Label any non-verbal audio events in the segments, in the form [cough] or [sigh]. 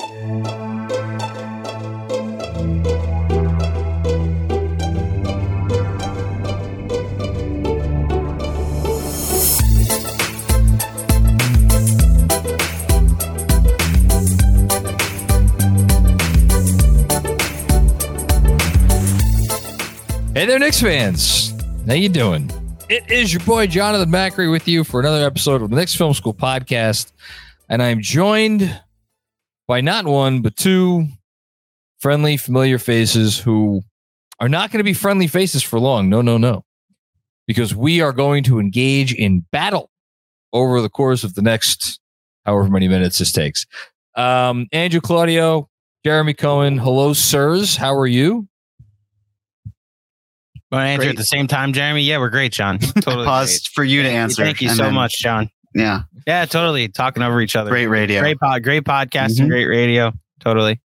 Hey there, Knicks fans. How you doing? It is your boy Jonathan Macri with you for another episode of the Knicks Film School podcast, and I'm joined by not one but two friendly, familiar faces who are not going to be friendly faces for long. No, no, no, because we are going to engage in battle over the course of the next however many minutes this takes. Um, Andrew Claudio, Jeremy Cohen, hello, sirs. How are you? Want to answer Great. at the same time, Jeremy? Yeah, we're great, John. [laughs] Totally. Paused for you to answer. Thank you so then- much, John. Yeah, Yeah, totally. Talking over each other. great radio. Great pod, great podcasting, Mhm. great radio. Totally.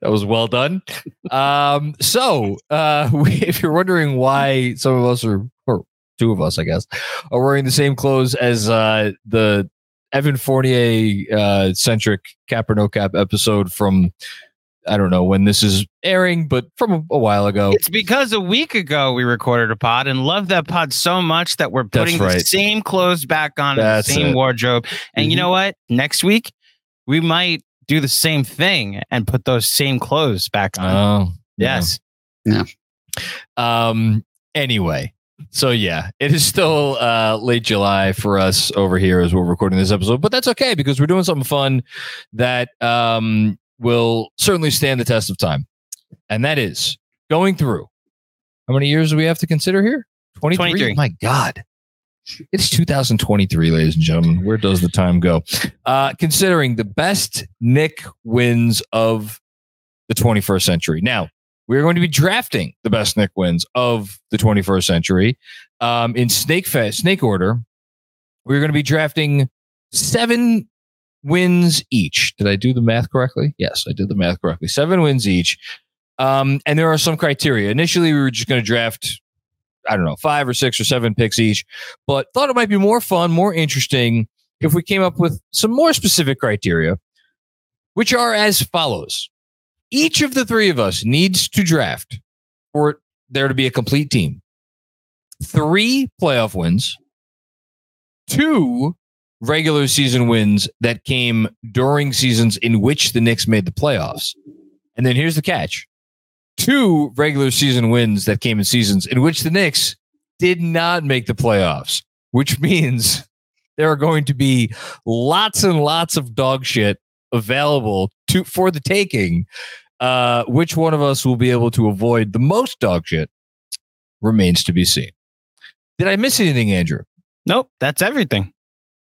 That was well done. um, so, uh, [laughs] we, if you're wondering why some of us are, or two of us, I guess, are wearing the same clothes as uh, the Evan Fournier uh, centric cap or no cap episode from, I don't know when this is airing, but from a, a while ago. It's because a week ago we recorded a pod and loved that pod so much that we're That's putting the same clothes back on and the same it. wardrobe. And you Mhm. know what? Next week we might do the same thing and put those same clothes back on. Oh, yes. Yeah. Um. Anyway, so yeah, it is still uh, late July for us over here as we're recording this episode, but that's okay because we're doing something fun that um will certainly stand the test of time, and that is going through. How many years do we have to consider here? 23? 23. My God. It's 2023, ladies and gentlemen. Where does the time go? Uh, considering the best Knick wins of the 21st century. Now, we're going to be drafting the best Knick wins of the 21st century um, in snake fa- snake order. We're going to be drafting seven wins each. Did I do the math correctly? Yes, I did the math correctly. Seven wins each. Um, and there are some criteria. Initially, we were just going to draft, I don't know, five or six or seven picks each, but thought it might be more fun, more interesting if we came up with some more specific criteria, which are as follows each of the three of us needs to draft for there to be a complete team. Three playoff wins, two regular season wins that came during seasons in which the Knicks made the playoffs. And then here's the catch two regular season wins that came in seasons in which the Knicks did not make the playoffs, which [laughs] means there are going to be lots and lots of dog shit available to for the taking uh, which one of us will be able to avoid the most dog shit remains to be seen. Did I miss anything, Andrew? Nope, that's everything.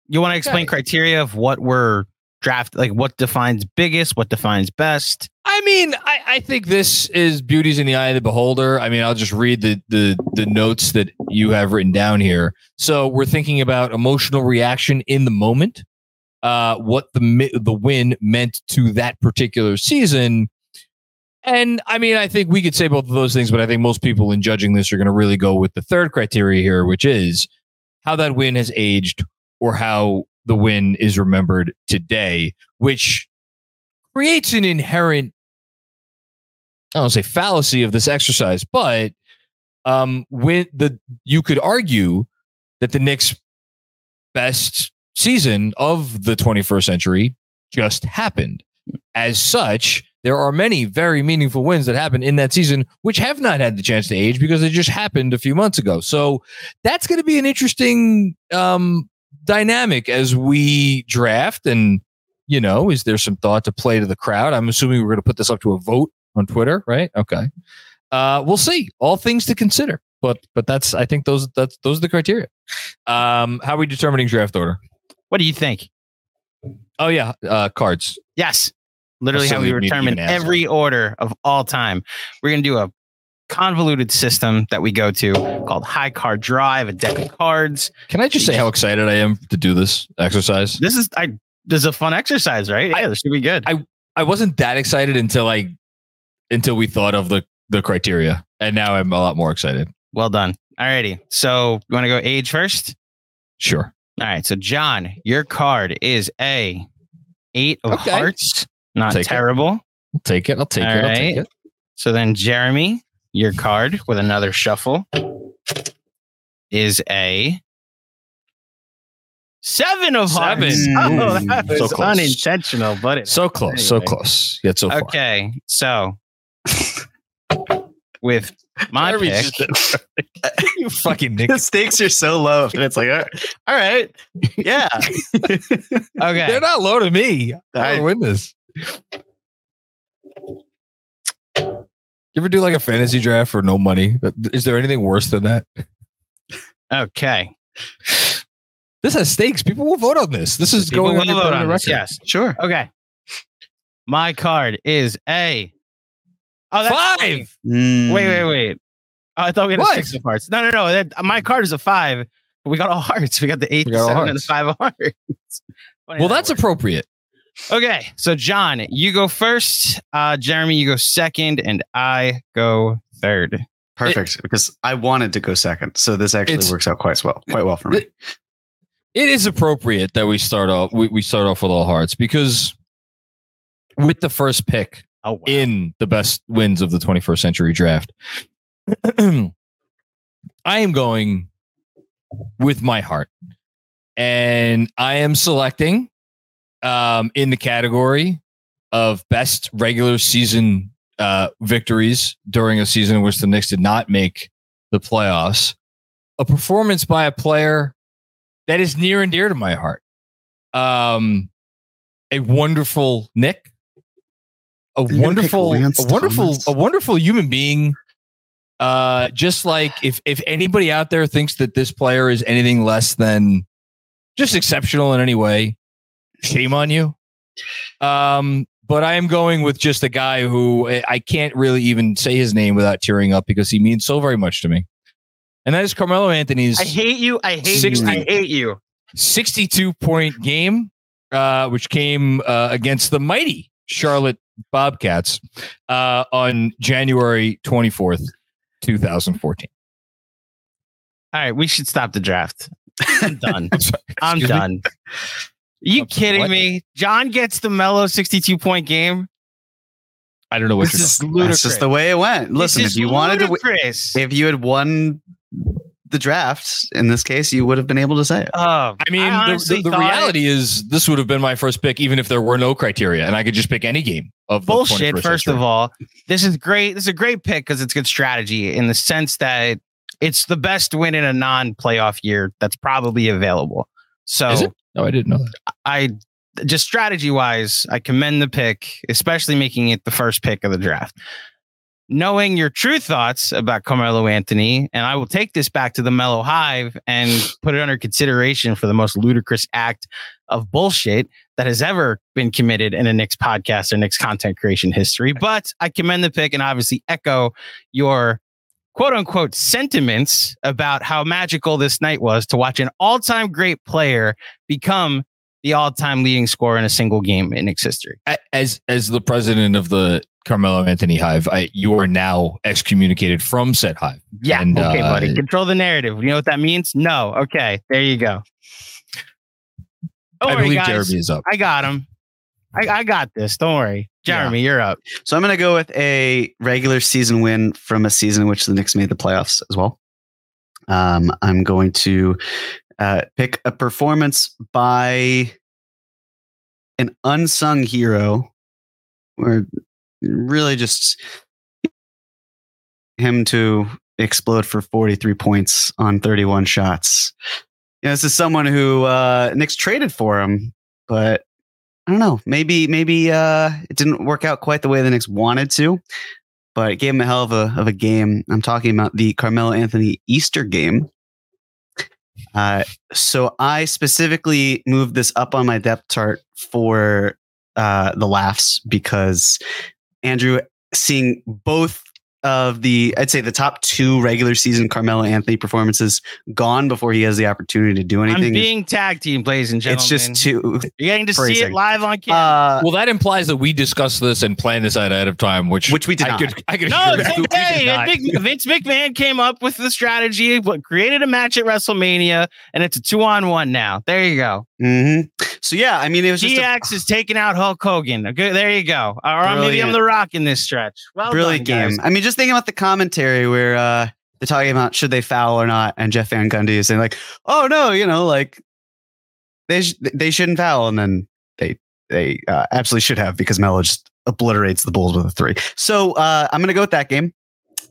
You want to explain Okay. criteria of what we're draft like what defines biggest, what defines best? I mean, I, I think this is beauty's in the eye of the beholder. I mean, I'll just read the, the the notes that you have written down here. So we're thinking about emotional reaction in the moment, uh, what the the win meant to that particular season, and I mean, I think we could say both of those things, but I think most people in judging this are going to really go with the third criteria here, which is how that win has aged or how the win is remembered today, which creates an inherent I don't say fallacy of this exercise, but um, when the you could argue that the Knicks' best season of the 21st century just happened as such, there are many very meaningful wins that happened in that season, which have not had the chance to age because they just happened a few months ago. So that's going to be an interesting um, dynamic as we draft. And, you know, is there some thought to play to the crowd? I'm assuming we're going to put this up to a vote on Twitter, right? Okay. Uh, we'll see. All things to consider. But but that's I think those that's those are the criteria. Um, how are we determining draft order? What do you think? Oh yeah, uh, cards. Yes. Literally how we something we need to determine every order of all time. We're going to do a convoluted system that we go to called High Card Drive, a deck of cards. Can I just say how excited I am to do this exercise? This is I this is a fun exercise, right? Yeah, this should be good. I- I wasn't that excited until I until we thought of the the criteria, and now I'm a lot more excited. well done. Alrighty. So you want to go age first? Sure. All right. So John, your card is a eight of Okay. hearts. Not Take it. terrible. I'll take it. I'll take All it. I'll take it. So then Jeremy, your card with another shuffle is a seven of hearts. Seven. [laughs] Oh, mm. that so was close. unintentional, but it So close. So close. Yet so far. Okay, so with my Jeremy's pick, just- [laughs] you fucking Nick. [laughs] the stakes are so low. And it's like, all right, all right. yeah. okay, They're not low to me. I I- win this. You ever do like a fantasy draft for no money? Is there anything worse than that? okay. This has stakes. People will vote on this. This is People going will on, vote on the on this, record. Yes. Sure. Okay. My card is a. Oh, that's Five. Mm. Wait, wait, wait. Oh, I thought we had What? a six of hearts. No, no, no. That, my card is a five. We got all hearts. We got the eight, got seven, and the hearts. five of hearts. [laughs] Well, that that's works. appropriate. Okay. So, John, you go first. Uh, Jeremy, you go second, and I go third. Perfect. because I wanted to go second. So this actually works out quite well. Quite well for me. It is appropriate that we start off. We, we start off with all hearts because with the first pick Oh, wow. in the best wins of the 21st century draft, [clears throat] I am going with my heart, and I am selecting um, in the category of best regular season uh, victories during a season in which the Knicks did not make the playoffs. A performance by a player that is near and dear to my heart. Um, a wonderful Knick, a pick wonderful, a wonderful, Thomas? a wonderful human being. Uh, just like if if anybody out there thinks that this player is anything less than just exceptional in any way, shame on you. Um, but I am going with just a guy who I I can't really even say his name without tearing up because he means so very much to me. And that is Carmelo Anthony's I hate you. I hate you. I hate you. 62 point game, uh, which came uh, against the mighty Charlotte Bobcats uh, on January 24th, 2014. All right. We should stop the draft. I'm done. [laughs] I'm. I'm done. You kidding what? me? John gets the Melo 62 point game. I don't know what This you're is talking ludicrous. That's just the way it went. Listen, if is you wanted to, if you had won the draft in this case, you would have been able to say it. Oh, I mean, the, the, the reality is this would have been my first pick, even if there were no criteria, and I could just pick any game of bullshit. 21st First century. of all, this is great. This is a great pick because it's good strategy in the sense that it's the best win in a non-playoff year that's probably available. So Is it? No, I didn't know that. I just strategy wise, I commend the pick, especially making it the first pick of the draft. Knowing your true thoughts about Carmelo Anthony, and I will take this back to the Melo Hive and [sighs] put it under consideration for the most ludicrous act of bullshit that has ever been committed in a Knicks podcast or Knicks content creation history. [laughs] But I commend the pick and obviously echo your quote unquote sentiments about how magical this night was to watch an all time great player become the all time leading scorer in a single game in Knicks history. As as the president of the Carmelo Anthony Hive, I, you are now excommunicated from said hive. Yeah. And, okay, uh, buddy. Control the narrative. You know what that means? No. Okay. There you go. Don't I worry, believe guys. Jeremy is up. I got him. I, I got this. Don't worry. Jeremy, you're up. So I'm going to go with a regular season win from a season in which the Knicks made the playoffs as well. Um, I'm going to uh, pick a performance by an unsung hero or really just him to explode for 43 points on 31 shots. You know, this is someone who uh, Knicks traded for him, but I don't know. Maybe maybe uh, it didn't work out quite the way the Knicks wanted to, but it gave him a hell of a of a game. I'm talking about the Carmelo Anthony Easter game. Uh, so I specifically moved this up on my depth chart for uh, the laughs because Andrew seeing both of the I'd say the top two regular season Carmelo Anthony performances gone before he has the opportunity to do anything. I'm being tag team, ladies and gentlemen. it's just too You're getting to see phrasing. it live on camera. uh, Well, that implies that we discussed this and planned this out ahead of time, which which we did I not. could I could no, agree with. We did not. Vince McMahon came up with the strategy, what created a match at WrestleMania, and it's a two on one now. There you go. Hmm So yeah, I mean it was just a is taking out Hulk Hogan. Okay, there you go. Or maybe I'm the Rock in this stretch. Well, brilliant done, game. guys. I mean, just thinking about the commentary where uh, they're talking about should they foul or not, and Jeff Van Gundy is saying like, "Oh no, you know, like they sh- they shouldn't foul," and then they they uh, absolutely should have because Melo just obliterates the Bulls with a three. So uh, I'm gonna go with that game.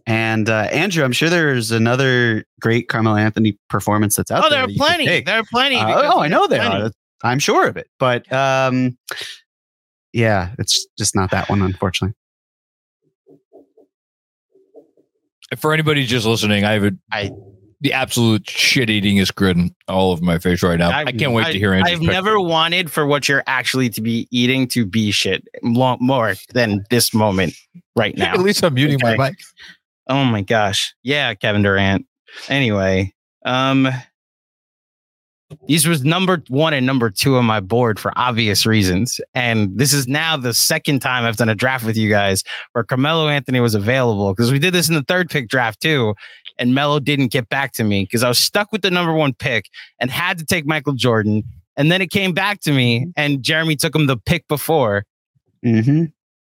And uh, Andrew, I'm sure there's another great Carmelo Anthony performance that's out Oh, there. there are that you could plenty. There are plenty. Uh, oh, I know there plenty. are. I'm sure of it. But um, yeah, it's just not that one, unfortunately. For anybody just listening, I have a, I- the absolute shit eating eatingest grin all over my face right now. I, can't wait to hear Andrew's I've pick. never wanted for what you're actually to be eating to be shit more than this moment right [laughs] now. At least I'm muting Okay. my mic. Oh my gosh. Yeah, Kevin Durant. Anyway, um these was number one and number two on my board for obvious reasons. And this is now the second time I've done a draft with you guys where Carmelo Anthony was available because we did this in the third pick draft too. And Melo didn't get back to me because I was stuck with the number one pick and had to take Michael Jordan. And then it came back to me and Jeremy took him the pick before. Mm-hmm.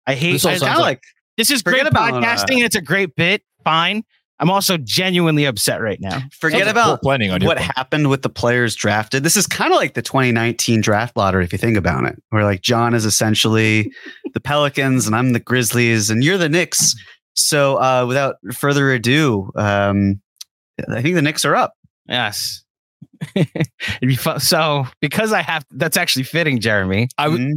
I hate This I- Kind of like this is great about, uh, podcasting and it's a great bit. Fine. I'm also genuinely upset right now. forget like about planning on what part. happened with the players drafted. This is kind of like the 2019 draft lottery, if you think about it, where like John is essentially [laughs] the Pelicans and I'm the Grizzlies and you're the Knicks. So uh, without further ado, um, I think the Knicks are up. Yes. It'd be fun. So because I have that's actually fitting, Jeremy. I would- Mhm.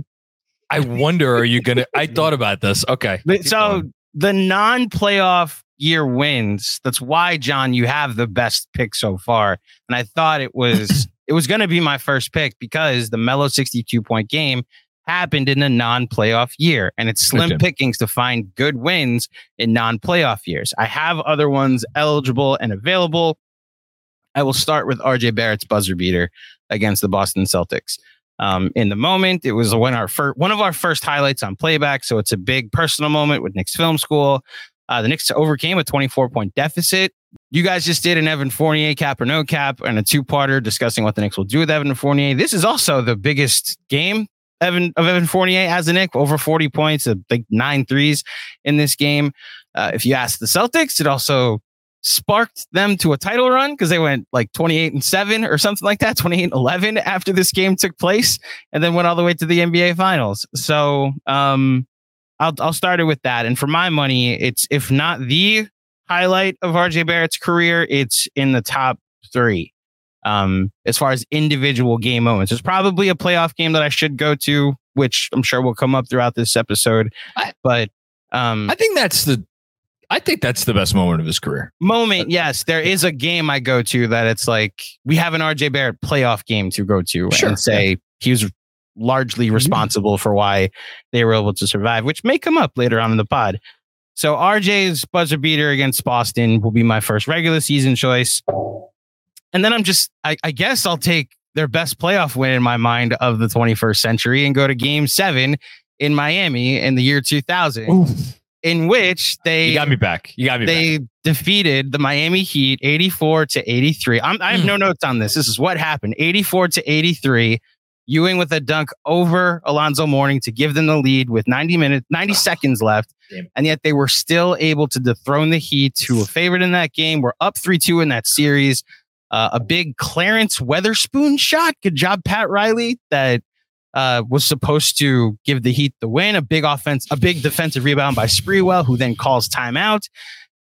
I wonder, are you gonna? I thought about this. Okay, So going. the non-playoff year wins. That's why, John, you have the best pick so far. And I thought it was [clears throat] it was going to be my first pick because the Melo 62 point game happened in a non-playoff year, and it's slim pickings to find good wins in non-playoff years. I have other ones eligible and available. I will start with RJ Barrett's buzzer beater against the Boston Celtics. Um, in the moment, it was one, our fir- one of our first highlights on playback. So it's a big personal moment with Knicks Film School. Uh, the Knicks overcame a 24 point deficit. You guys just did an Evan Fournier cap or no cap and a two parter discussing what the Knicks will do with Evan Fournier. This is also the biggest game Evan of Evan Fournier as a Knick, over 40 points, a big nine threes in this game. Uh, if you ask the Celtics, it also sparked them to a title run because they went like 28 and 7 or something like that [laughs] 28 and 11 after this game took place and then went all the way to the NBA finals so um I'll I'll start it with that and for my money it's if not the highlight of RJ Barrett's career it's in the top 3 um as far as individual game moments it's probably a playoff game that I should go to which I'm sure will come up throughout this episode I- but um I think that's the. I think that's the best moment of his career. moment, yes, there is a game I go to that it's like we have an RJ Barrett playoff game to go to Sure, and say he was largely responsible for why they were able to survive, which may come up later on in the pod. So RJ's buzzer beater against Boston will be my first regular season choice. And then I'm just, I, I guess I'll take their best playoff win in my mind of the 21st century and go to game seven in Miami in the year 2000, in which they You got me back. You got me back. they defeated the Miami Heat 84 to 83. I'm, I have Hmm. no notes on this. This is what happened 84 to 83. Ewing with a dunk over Alonzo Mourning to give them the lead with 90 minutes, 90 seconds left. Damn. And yet they were still able to dethrone the Heat, who were favored in that game. We're up 3 2 in that series. Uh, a big Clarence Weatherspoon shot. Good job, Pat Riley. That uh, was supposed to give the Heat the win. A big offense, a big defensive rebound by Sprewell, who then calls timeout.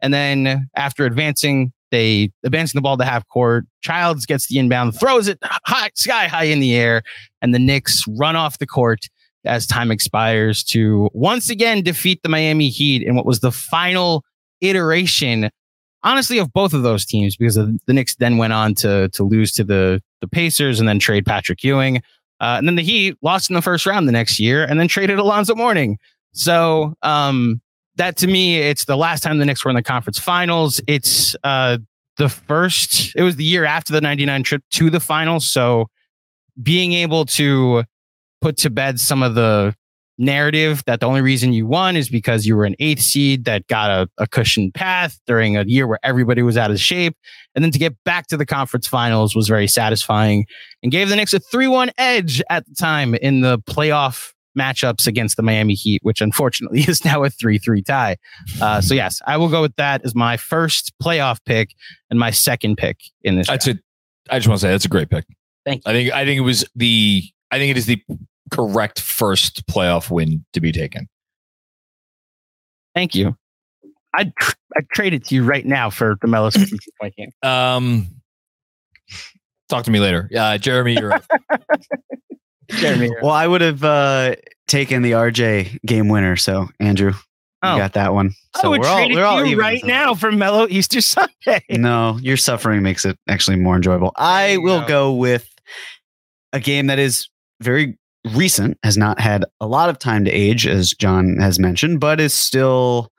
And then after advancing, they advancing the ball to half court. Childs gets the inbound, throws it high, sky high in the air, and the Knicks run off the court as time expires to once again defeat the Miami Heat in what was the final iteration, honestly, of both of those teams because the, the Knicks then went on to to lose to the the Pacers and then trade Patrick Ewing. Uh, and then the Heat lost in the first round the next year and then traded Alonzo Mourning. So um, that to me, it's the last time the Knicks were in the conference finals. It's uh, the first, it was the year after the 99 trip to the finals. So being able to put to bed some of the narrative that the only reason you won is because you were an eighth seed that got a, a cushioned path during a year where everybody was out of shape. And then to get back to the conference finals was very satisfying and gave the Knicks a 3 1 edge at the time in the playoff matchups against the Miami Heat, which unfortunately [laughs] is now a 3 3 tie. Uh, so, yes, I will go with that as my first playoff pick and my second pick in this. That's it. I just want to say that's a great pick. Thank you. I think I think it was the I think it is the correct first playoff win to be taken. Thank you. I'd tr- I'd trade it to you right now for the Melo 62 point game. Um, talk to me later. Uh, Jeremy, you're up. [laughs] Jeremy, well, I would have uh, taken the RJ game winner. So Andrew, oh. you got that one. So I would we're trade all, it you right now for Melo Easter Sunday. [laughs] No, your suffering makes it actually more enjoyable. I will go. go with a game that is very recent, has not had a lot of time to age, as John has mentioned, but is still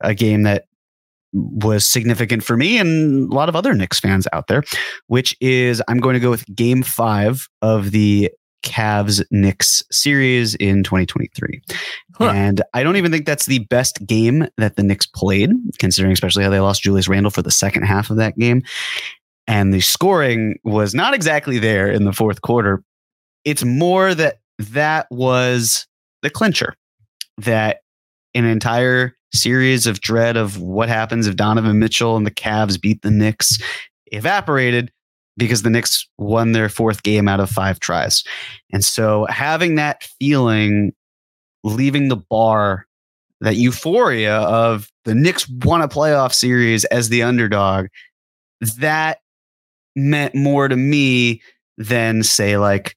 a game that was significant for me and a lot of other Knicks fans out there, which is I'm going to go with game five of the Cavs Knicks series in 2023. Huh. And I don't even think that's the best game that the Knicks played, considering especially how they lost Julius Randle for the second half of that game. And the scoring was not exactly there in the fourth quarter. It's more that that was the clincher that an entire series of dread of what happens if Donovan Mitchell and the Cavs beat the Knicks evaporated because the Knicks won their fourth game out of five tries. And so having that feeling, leaving the bar, that euphoria of the Knicks won a playoff series as the underdog, that meant more to me than say like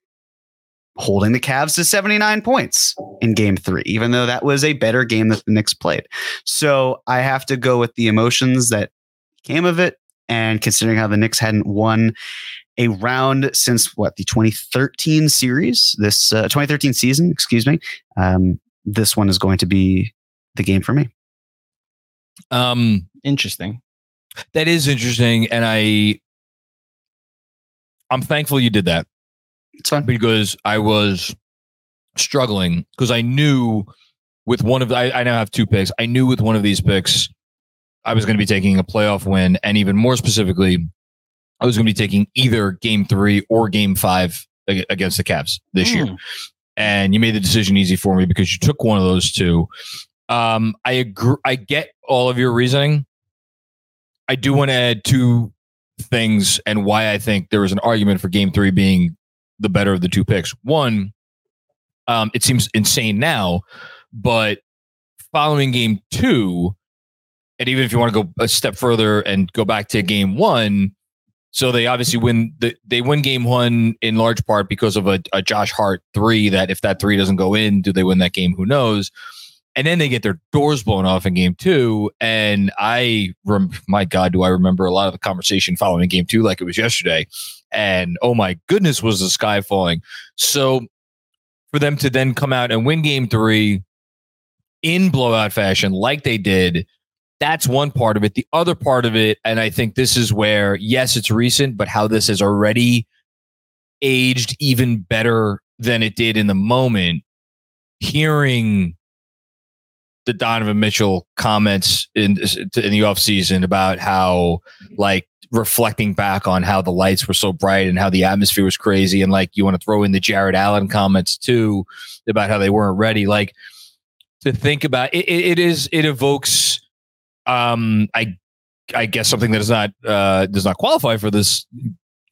holding the Cavs to 79 points in game three, even though that was a better game that the Knicks played. So I have to go with the emotions that came of it. And considering how the Knicks hadn't won a round since what the 2013 series, this uh, 2013 season, excuse me, um, this one is going to be the game for me. Um, interesting. That is interesting, and I, I'm thankful you did that it's fine. Because I was struggling because I knew with one of I, I now have two picks. I knew with one of these picks I was going to be taking a playoff win, and even more specifically, I was going to be taking either game three or game five against the Cavs this mm. year. Hmm. And you made the decision easy for me because you took one of those two. Um, I agree. I get all of your reasoning. I do want to add two things and why I think there was an argument for game three being the better of the two picks. One, um, it seems insane now, but following game two, and even if you want to go a step further and go back to game one, so they obviously win the they win game one in large part because of a, a Josh Hart three. That if that three doesn't go in, do they win that game? Who knows? and then they get their doors blown off in game two. And I, rem- my God, do I remember a lot of the conversation following game two like it was yesterday. And oh my goodness, was the sky falling. So for them to then come out and win game three in blowout fashion, like they did, that's one part of it. The other part of it, and I think this is where, yes, it's recent, but how this has already aged even better than it did in the moment. Hearing the Donovan Mitchell comments in in the offseason about how like reflecting back on how the lights were so bright and how the atmosphere was crazy and like you want to throw in the Jarrett Allen comments too about how they weren't ready like to think about it, it, it is it evokes um I I guess something that does not uh does not qualify for this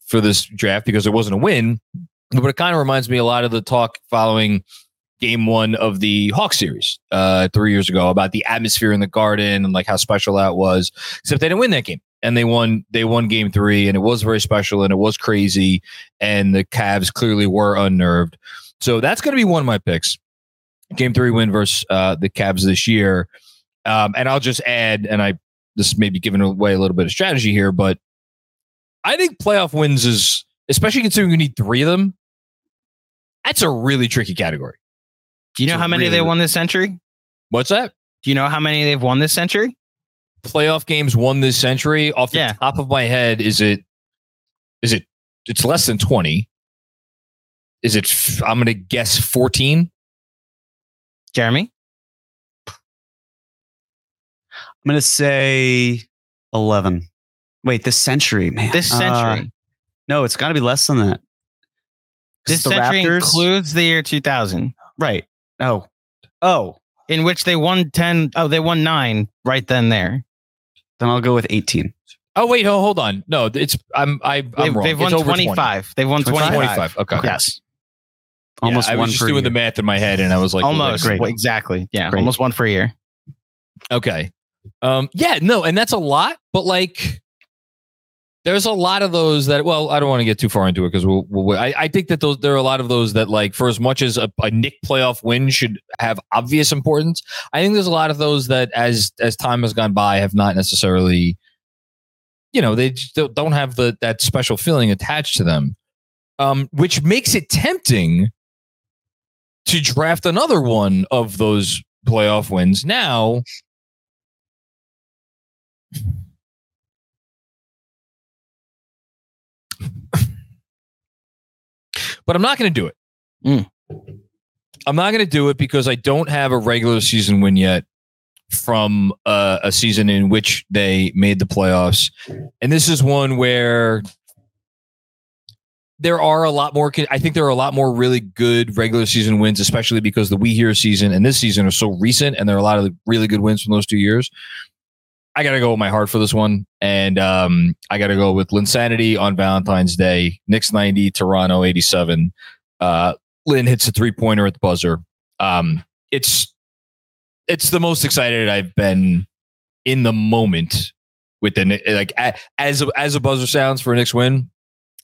for this draft because it wasn't a win but it kind of reminds me a lot of the talk following game one of the Hawk series uh, three years ago about the atmosphere in the garden and like how special that was. Except they didn't win that game. And they won they won game three and it was very special and it was crazy. And the Cavs clearly were unnerved. So that's gonna be one of my picks. Game three win versus uh, the Cavs this year. Um, and I'll just add, and I this may be giving away a little bit of strategy here, but I think playoff wins is especially considering you need three of them. That's a really tricky category. Do you know It's how many really- they won this century? What's that? Do you know how many they've won this century? Playoff games won this century. Off the Yeah. top of my head, is it? Is it? It's less than twenty. Is it? I'm going to guess fourteen. Jeremy? I'm gonna say eleven. Wait, this century, man. This Uh, century. no, it's got to be less than that. this the century Raptors, includes the year 2000, right? Oh, oh. in which they won 10. Oh, they won nine right then there. Then I'll go with eighteen. Oh wait, oh, hold on. No, it's I'm I, I'm They've, wrong. they've won over 25. They've won 25? 25. 25. Okay. Yes. Almost Yeah, I was just per doing the math in my head, and I was like, almost. that's- great. Exactly. Yeah. Great. Almost one for a year. Okay. Um, yeah, no, and that's a lot, but like there's a lot of those that well, I don't want to get too far into it because we'll, we'll I, I think that those there are a lot of those that like for as much as a, a Knick playoff win should have obvious importance, I think there's a lot of those that as as time has gone by have not necessarily you know, they don't have the that special feeling attached to them. Um, which makes it tempting to draft another one of those playoff wins now but I'm not going to do it. Mm. I'm not going to do it because I don't have a regular season win yet from uh, a season in which they made the playoffs. And this is one where there are a lot more. I think there are a lot more really good regular season wins, especially because the We Here season and this season are so recent, and there are a lot of really good wins from those two years. I got to go with my heart for this one, and um, I got to go with Linsanity on Valentine's Day. Knicks ninety, Toronto eighty seven. Uh, Lin hits a three pointer at the buzzer. Um, it's it's the most excited I've been in the moment with the like as as a buzzer sounds for a Knicks win.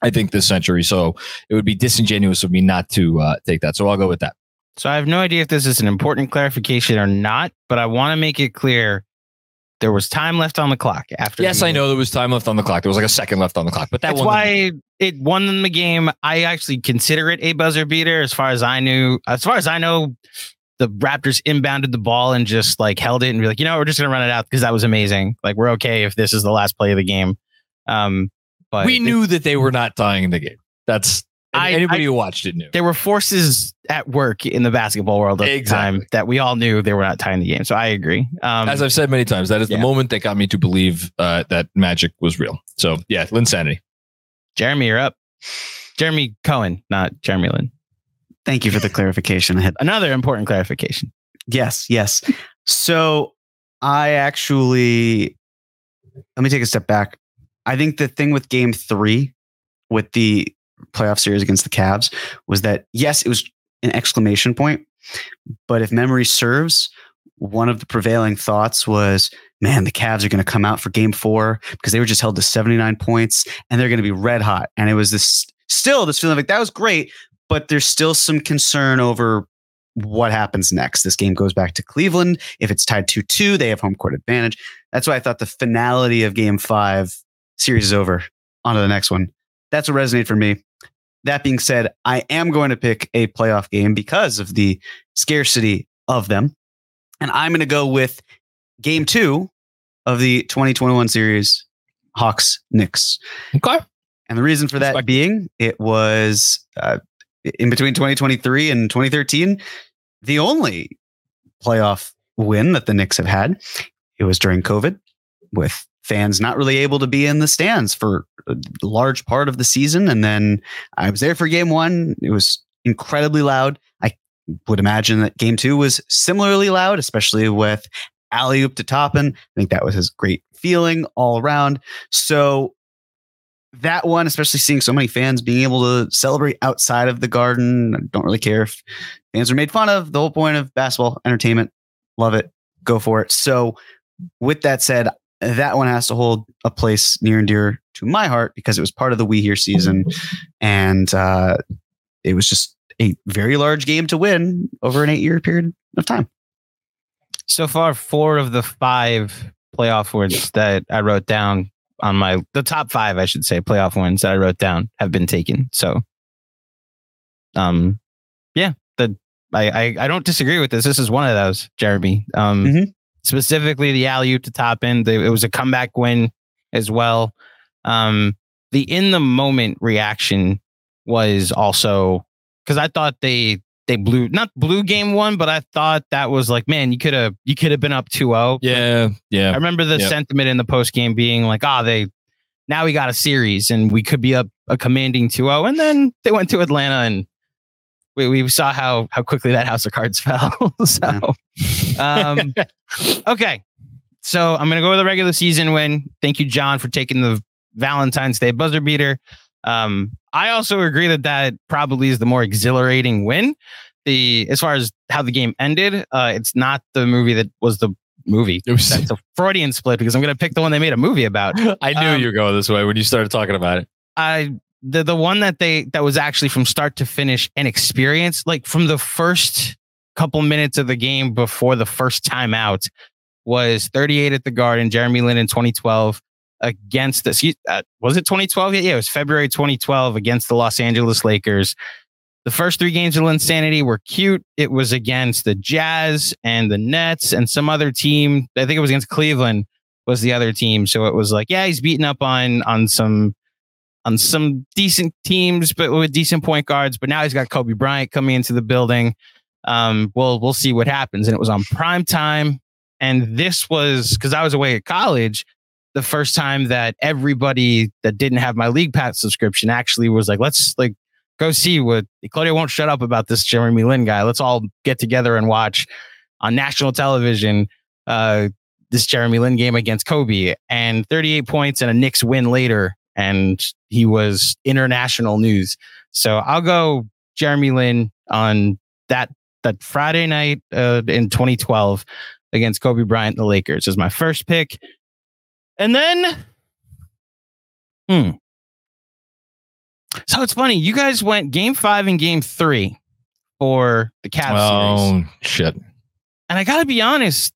I think this century, so it would be disingenuous of me not to uh, take that. So I'll go with that. So I have no idea if this is an important clarification or not, but I want to make it clear there was time left on the clock after. Yes, I know there was time left on the clock. There was like a second left on the clock, but that That's why it won them the game. I actually consider it a buzzer beater. As far as I knew, as far as I know, the Raptors inbounded the ball and just like held it and be like, you know, we're just gonna run it out because that was amazing. Like we're okay if this is the last play of the game. Um, but we knew that they were not tying the game. That's I- anybody I- who watched it knew. there were forces at work in the basketball world at the time that we all knew they were not tying the game. So I agree. Um, As I've said many times, that is yeah. the moment that got me to believe uh, that magic was real. So yeah, Linsanity. Jeremy, you're up. Jeremy Cohen, not Jeremy Lin. Thank you for the clarification. I had Another important clarification. Yes, yes. So I actually let me take a step back. I think the thing with game three with the playoff series against the Cavs was that yes, it was an exclamation point, but if memory serves, one of the prevailing thoughts was, man, the Cavs are going to come out for game four because they were just held to 79 points and they're going to be red hot. And it was this still this feeling like that was great, but there's still some concern over what happens next. This game goes back to Cleveland. If it's tied 2 2, they have home court advantage. That's why I thought the finality of game five, series is over. On to the next one. That's what resonated for me. That being said, I am going to pick a playoff game because of the scarcity of them. And I'm going to go with game two of the 2021 series, Hawks Knicks. Okay. And the reason for that Respect. being, it was uh, in between 2023 and 2013, the only playoff win that the Knicks have had. It was during COVID, with fans not really able to be in the stands for a large part of the season. And then I was there for game one. It was incredibly loud. I would imagine that game two was similarly loud, especially with alley oop to Toppin. I think that was his great feeling all around. So that one, especially seeing so many fans being able to celebrate outside of the garden. I don't really care if fans are made fun of. The whole point of basketball entertainment. Love it. Go for it. So, with that said, that one has to hold a place near and dear to my heart because it was part of the We Here season. And uh, it was just a very large game to win over an eight year period of time. So far, four of the five playoff wins that I wrote down on my the top five, I should say, playoff wins that I wrote down have been taken. So, um, yeah, the I I, I don't disagree with this. This is one of those, Jeremy. Um, Mhm. Specifically the alley oop to Toppin. It was a comeback win as well. Um, the in the moment reaction was also because I thought they they blew not blew game one, but I thought that was like, man, you could have you could have been up 2-0. Yeah, yeah. I remember the Yep. sentiment in the post game being like, ah, they now we got a series and we could be up a commanding 2-0. And then they went to Atlanta and we, we saw how how quickly that house of cards [laughs] fell. so um okay. So I'm gonna go with the regular season win. Thank you, John, for taking the Valentine's Day buzzer beater. Um, I also agree that that probably is the more exhilarating win. The as far as how the game ended, uh, it's not the movie that was the movie. It was- That's a Freudian split because I'm gonna pick the one they made a movie about. [laughs] I knew Um, you were going this way when you started talking about it. I the the one that they that was actually from start to finish an experience, like from the first couple minutes of the game before the first time out, was 38 at the Garden. Jeremy Lin in 2012 against the uh, was it 2012? Yeah, yeah, it was February 2012 against the Los Angeles Lakers. The first three games of Linsanity were cute. It was against the Jazz and the Nets and some other team. I think it was against Cleveland was the other team. So it was like, yeah, he's beating up on on some on some decent teams, but with decent point guards. But now he's got Kobe Bryant coming into the building. Um, well, we'll see what happens. And it was on prime time. And this was because I was away at college. The first time that everybody that didn't have my league pass subscription actually was like, let's like go see what Claudio won't shut up about this Jeremy Lin guy. Let's all get together and watch on national television uh, this Jeremy Lin game against Kobe and 38 points and a Knicks win later. And he was international news. So I'll go Jeremy Lin on that that Friday night uh, in 2012 against Kobe Bryant the Lakers is my first pick. And then, hmm. So it's funny. You guys went game five and game three for the Cavs series. Oh shit! And I got to be honest,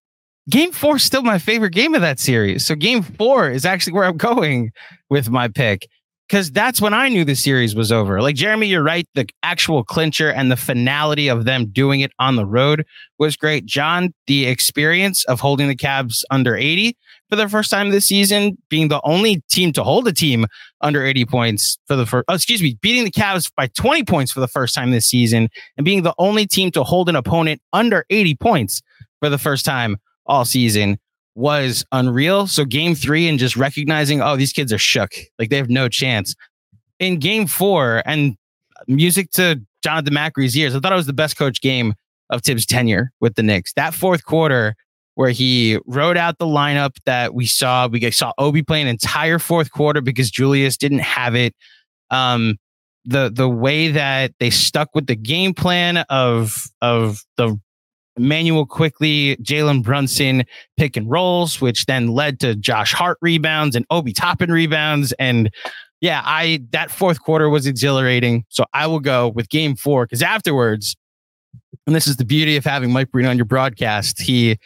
game four is still my favorite game of that series. So game four is actually where I'm going with my pick because that's when I knew the series was over. Like Jeremy, you're right. The actual clincher and the finality of them doing it on the road was great. John, the experience of holding the Cavs under 80 for the first time this season, being the only team to hold a team under 80 points for the first, oh, excuse me, beating the Cavs by 20 points for the first time this season, and being the only team to hold an opponent under 80 points for the first time all season was unreal. So game three and just recognizing, oh, these kids are shook. Like they have no chance. In game four, and music to Jonathan Macri's ears, I thought it was the best coach game of Thibs' tenure with the Knicks. That fourth quarter where he wrote out the lineup that we saw. We saw Obi play an entire fourth quarter because Julius didn't have it. Um, the the way that they stuck with the game plan of of the Immanuel Quickley, Jalen Brunson pick and rolls, which then led to Josh Hart rebounds and Obi Toppin rebounds. And yeah, I that fourth quarter was exhilarating. So I will go with game four because afterwards, and this is the beauty of having Mike Breen on your broadcast, he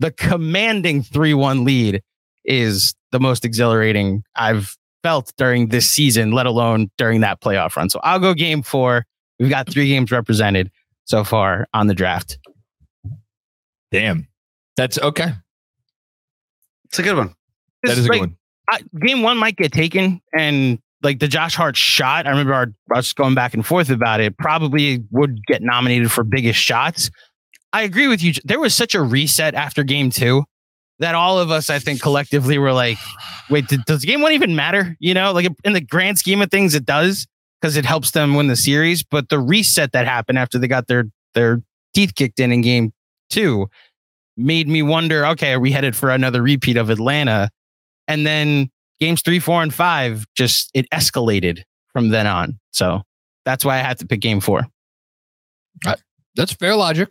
the commanding 3-1 lead is the most exhilarating I've felt during this season, let alone during that playoff run. So I'll go game four. We've got three games represented so far on the draft. Damn, that's okay. It's a good one. That is a like, good one. I, game one might get taken, and like the Josh Hart shot, I remember our, us going back and forth about it. Probably would get nominated for biggest shots. I agree with you. There was such a reset after game two that all of us, I think, collectively were like, "Wait, did, does game one even matter?" You know, like in the grand scheme of things, it does because it helps them win the series. But the reset that happened after they got their their teeth kicked in in game two made me wonder. Okay, are we headed for another repeat of Atlanta? And then games three, four, and five just it escalated from then on. So that's why I had to pick game four. Uh, that's fair logic.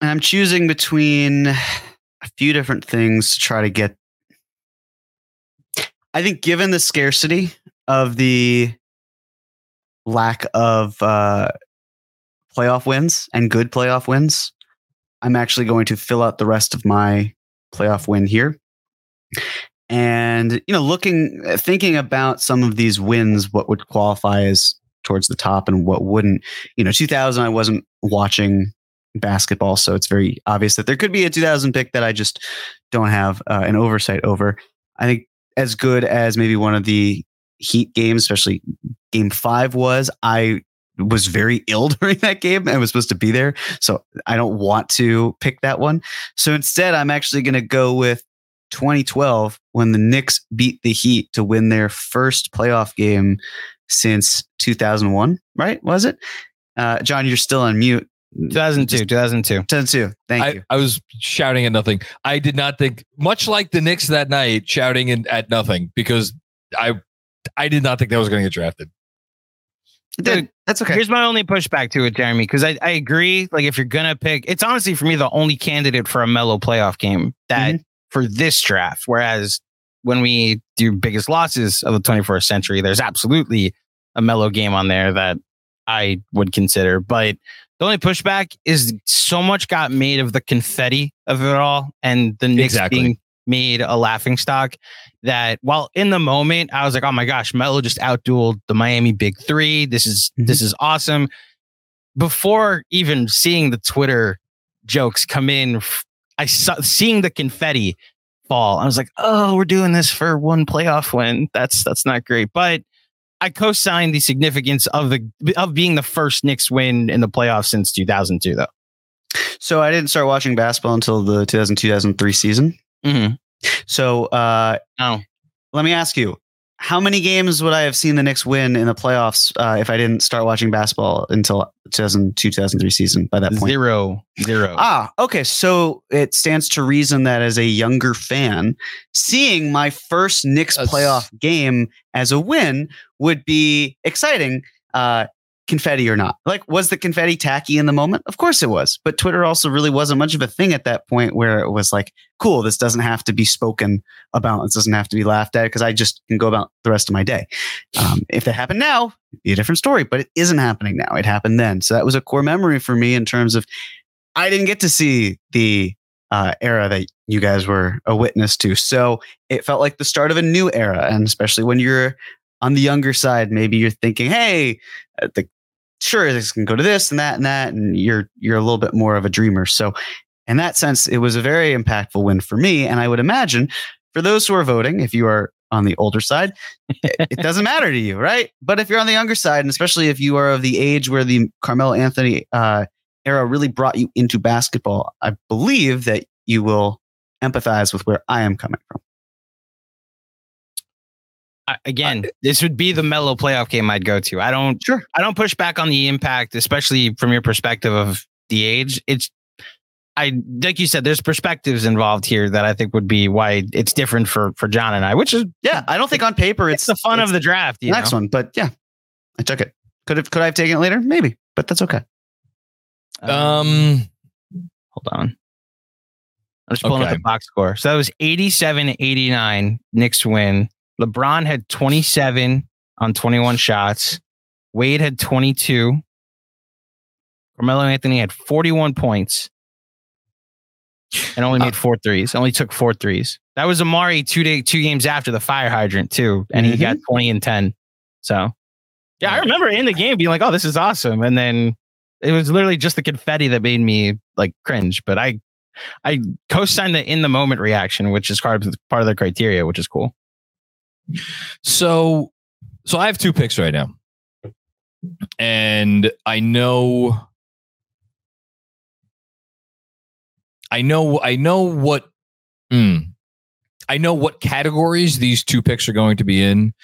And I'm choosing between a few different things to try to get. I think, given the scarcity of the lack of uh, playoff wins and good playoff wins, I'm actually going to fill out the rest of my playoff win here. And, you know, looking, thinking about some of these wins, what would qualify as towards the top and what wouldn't. You know, 2000, I wasn't watching basketball, so it's very obvious that there could be a 2000 pick that I just don't have uh, an oversight over. I think as good as maybe one of the Heat games, especially Game Five, was, I was very [laughs] ill during that game and was supposed to be there, so I don't want to pick that one. So instead, I'm actually going to go with 2012 when the Knicks beat the Heat to win their first playoff game since 2001, right? Was it? Uh, Jon, you're still on mute. 2002, 2002. 2002. Thank I, you. I was shouting at nothing. I did not think, much like the Knicks that night, shouting in, at nothing because I I did not think that was going to get drafted. It did. That's okay. Here's my only pushback to it, Jeremy, because I, I agree. Like, if you're gonna pick, it's honestly for me the only candidate for a Melo playoff game that Mhm. for this draft. Whereas when we do biggest losses of the 21st century, there's absolutely a Melo game on there that I would consider. But the only pushback is so much got made of the confetti of it all, and the Knicks Exactly. being made a laughing stock. That while in the moment I was like, oh my gosh, Melo just outdueled the Miami Big Three. This is Mhm. this is awesome. Before even seeing the Twitter jokes come in, I saw seeing the confetti fall. I was like, oh, we're doing this for one playoff win. That's that's not great. But I co-signed the significance of the of being the first Knicks win in the playoffs since 2002, though. So I didn't start watching basketball until the 2000 2003 season. Mm-hmm. So uh, Oh, let me ask you, how many games would I have seen the Knicks win in the playoffs uh, if I didn't start watching basketball until 2002 2003 season by that point? zero, zero. Ah, okay. So it stands to reason that as a younger fan, seeing my first Knicks That's- playoff game as a win would be exciting. Uh, confetti or not. Like, was the confetti tacky in the moment? Of course it was. But Twitter also really wasn't much of a thing at that point where it was like, cool, this doesn't have to be spoken about. This doesn't have to be laughed at because I just can go about the rest of my day. Um, if that happened now, it'd be a different story, but it isn't happening now. It happened then. So that was a core memory for me in terms of I didn't get to see the uh, era that you guys were a witness to. So it felt like the start of a new era. And especially when you're on the younger side, maybe you're thinking, hey, uh, the, sure, this can go to this and that and that. And you're, you're a little bit more of a dreamer. So in that sense, it was a very impactful win for me. And I would imagine for those who are voting, if you are on the older side, it, [laughs] doesn't matter to you, right? But if you're on the younger side, and especially if you are of the age where the Carmelo Anthony uh, era really brought you into basketball, I believe that you will empathize with where I am coming from. I, again, this would be the Melo playoff game I'd go to. I don't Sure. I don't push back on the impact, especially from your perspective of the age. It's I like you said, there's perspectives involved here that I think would be why it's different for for Jon and I, which is Yeah, I don't think on paper it's, it's, the fun it's of the draft. You the next know? one, but yeah, I took it. Could have could I have taken it later? Maybe, but that's okay. Um, hold on. I'm just pulling Okay. up the box score. So that was 87 89 Knicks win. LeBron had 27 on 21 shots. Wade had 22. Carmelo Anthony had 41 points and only made uh. four threes. Only took four threes. That was Amar'e two day two games after the fire hydrant too, and he got mm-hmm. 20 and 10. So yeah, I remember in the game being like, "Oh, this is awesome," and then it was literally just the confetti that made me like cringe. But I I co-signed the in the moment reaction, which is part of part of the criteria, which is cool. So, so I have two picks right now, and I know, I know, I know what, hmm, I know what categories these two picks are going to be in,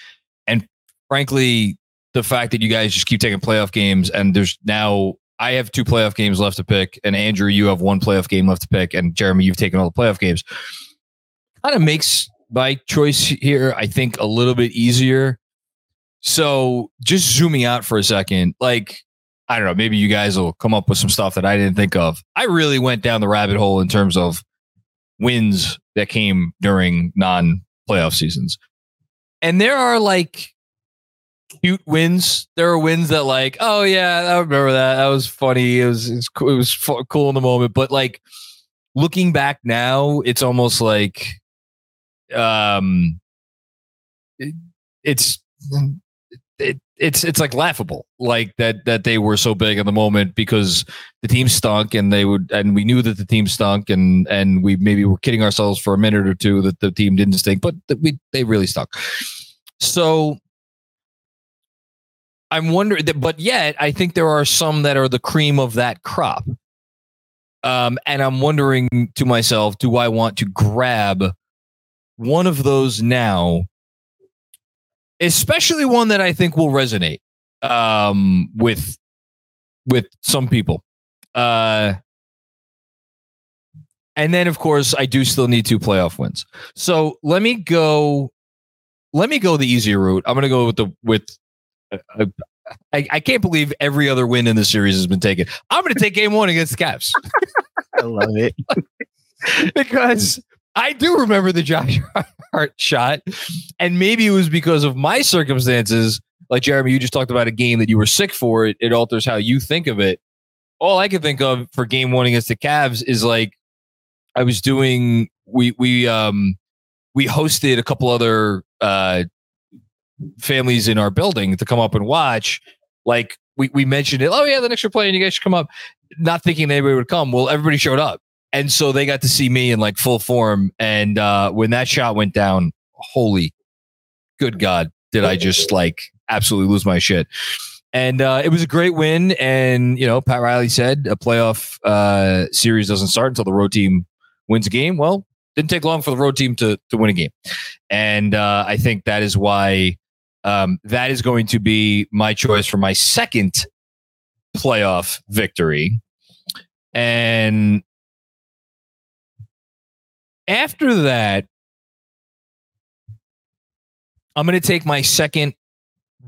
and frankly, the fact that you guys just keep taking playoff games, and there's now. I have two playoff games left to pick, and Andrew, you have one playoff game left to pick, and Jeremy, you've taken all the playoff games. Kind of makes my choice here, I think, a little bit easier. So just zooming out for a second, like, I don't know, maybe you guys will come up with some stuff that I didn't think of. I really went down the rabbit hole in terms of wins that came during non playoff seasons. And there are like cute wins. There are wins that like, oh yeah, I remember that. That was funny. It was it was, it was cool in the moment. But like looking back now, it's almost like um it, it's it, it's it's like laughable like that that they were so big in the moment because the team stunk and they would and we knew that the team stunk and and we maybe were kidding ourselves for a minute or two that the team didn't stink but we they really stunk. So i'm wondering that but yet i think there are some that are the cream of that crop. Um and i'm wondering to myself do i want to grab one of those now, especially one that I think will resonate um, with with some people. Uh, and then, of course, I do still need two playoff wins. So let me go. Let me go the easier route. I'm going to go with the with. Uh, uh, I, I can't believe every other win in the series has been taken. I'm going to take game one against the Cavs [laughs] I love it. [laughs] because I do remember the Josh [laughs] Hart shot, and maybe it was because of my circumstances. Like Jeremy, you just talked about a game that you were sick for. It, it alters how you think of it. All I can think of for game one against the Cavs is like I was doing. We we um we hosted a couple other uh families in our building to come up and watch. Like we we mentioned it. Oh yeah, the Knicks are playing. You guys should come up. Not thinking anybody would come. Well, everybody showed up and so they got to see me in like full form. And uh when that shot went down holy good god did i just like absolutely lose my shit. And uh it was a great win. And you know pat riley said a playoff uh series doesn't start until the road team wins a game. Well didn't take long for the road team to to win a game. And uh i think that is why um that is going to be my choice for my second playoff victory. And after that, I'm going to take my second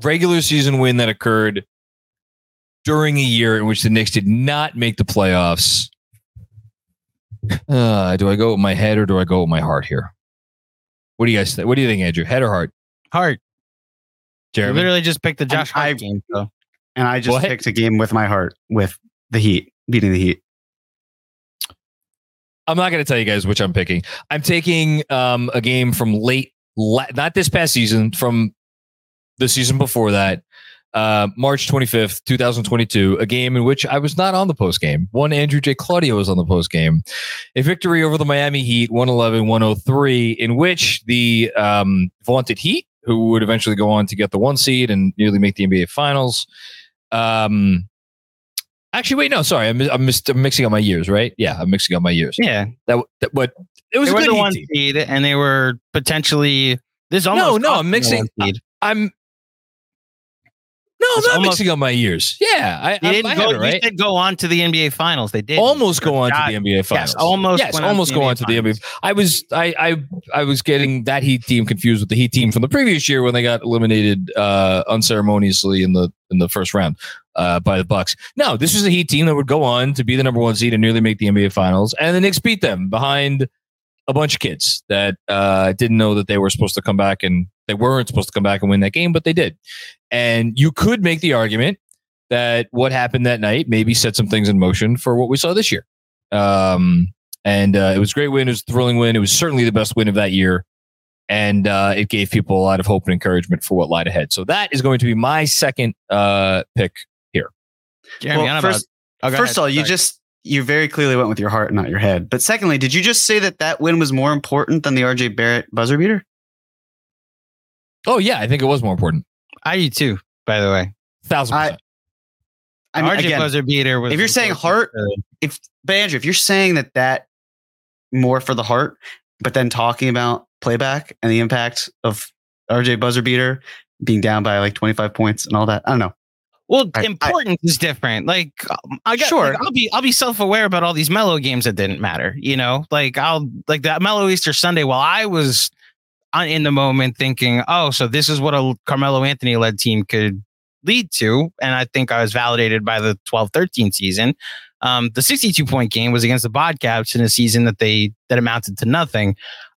regular season win that occurred during a year in which the Knicks did not make the playoffs. Uh, do I go with my head or do I go with my heart here? What do you guys think? What do you think, Andrew? Head or heart? Heart. You Jeremy? literally just picked the Josh I- Hart game. So. And I just What? picked a game with my heart with the Heat, beating the Heat. I'm not going to tell you guys which I'm picking. I'm taking um, a game from late, la- not this past season, from the season before that, uh, March 25th, 2022, a game in which I was not on the post game. One Andrew J. Claudio was on the post game. A victory over the Miami Heat, 111 103, in which the um, vaunted Heat, who would eventually go on to get the one seed and nearly make the NBA Finals. Um, actually, wait, no, sorry, I'm, I'm, mis- I'm mixing up my years, right? Yeah, I'm mixing up my years. Yeah, That, that but it was they a were good the one team. seed, and they were potentially. This almost no, cost I'm mixing-. I'm No, It's I'm not almost- mixing up my years. Yeah, I, They I, didn't I go. it right. said go on to the NBA Finals. They did almost go on to the NBA finals. Yes, almost. Yes, on almost go NBA on to the NBA. I was I I I was getting that Heat team confused with the Heat team from the previous year when they got eliminated uh, unceremoniously in the in the first round uh, by the Bucks. No, this was a Heat team that would go on to be the number one seed and nearly make the NBA Finals, and the Knicks beat them behind a bunch of kids that uh, didn't know that they were supposed to come back and they weren't supposed to come back and win that game, but they did. And you could make the argument that what happened that night maybe set some things in motion for what we saw this year. Um, and uh, it was a great win. It was a thrilling win. It was certainly the best win of that year. And uh, it gave people a lot of hope and encouragement for what lied ahead. So that is going to be my second uh, pick. Jeremy, Well, first- about, oh, First ahead. of all, you just you very clearly went with your heart, not your head. But secondly, did you just say that that win was more important than the RJ Barrett buzzer beater? Oh, yeah. I think it was more important. I do too. By the way, Thousand I- percent. I mean, RJ again, buzzer beater was. if you're saying important. if but Andrew, if you're saying that that more for the heart, but then talking about playback and the impact of RJ buzzer beater being down by like 25 points and all that, I don't know. Well, I- I- importance is different. Like um, I got, Sure. like, I'll be I'll be self aware about all these Melo games that didn't matter. You know, like I'll like that Melo Easter Sunday. While I was on, in the moment thinking, oh, so this is what a Carmelo Anthony led team could lead to, and I think I was validated by the 12-13 season. Um, the 62 point game was against the Bobcats in a season that they that amounted to nothing.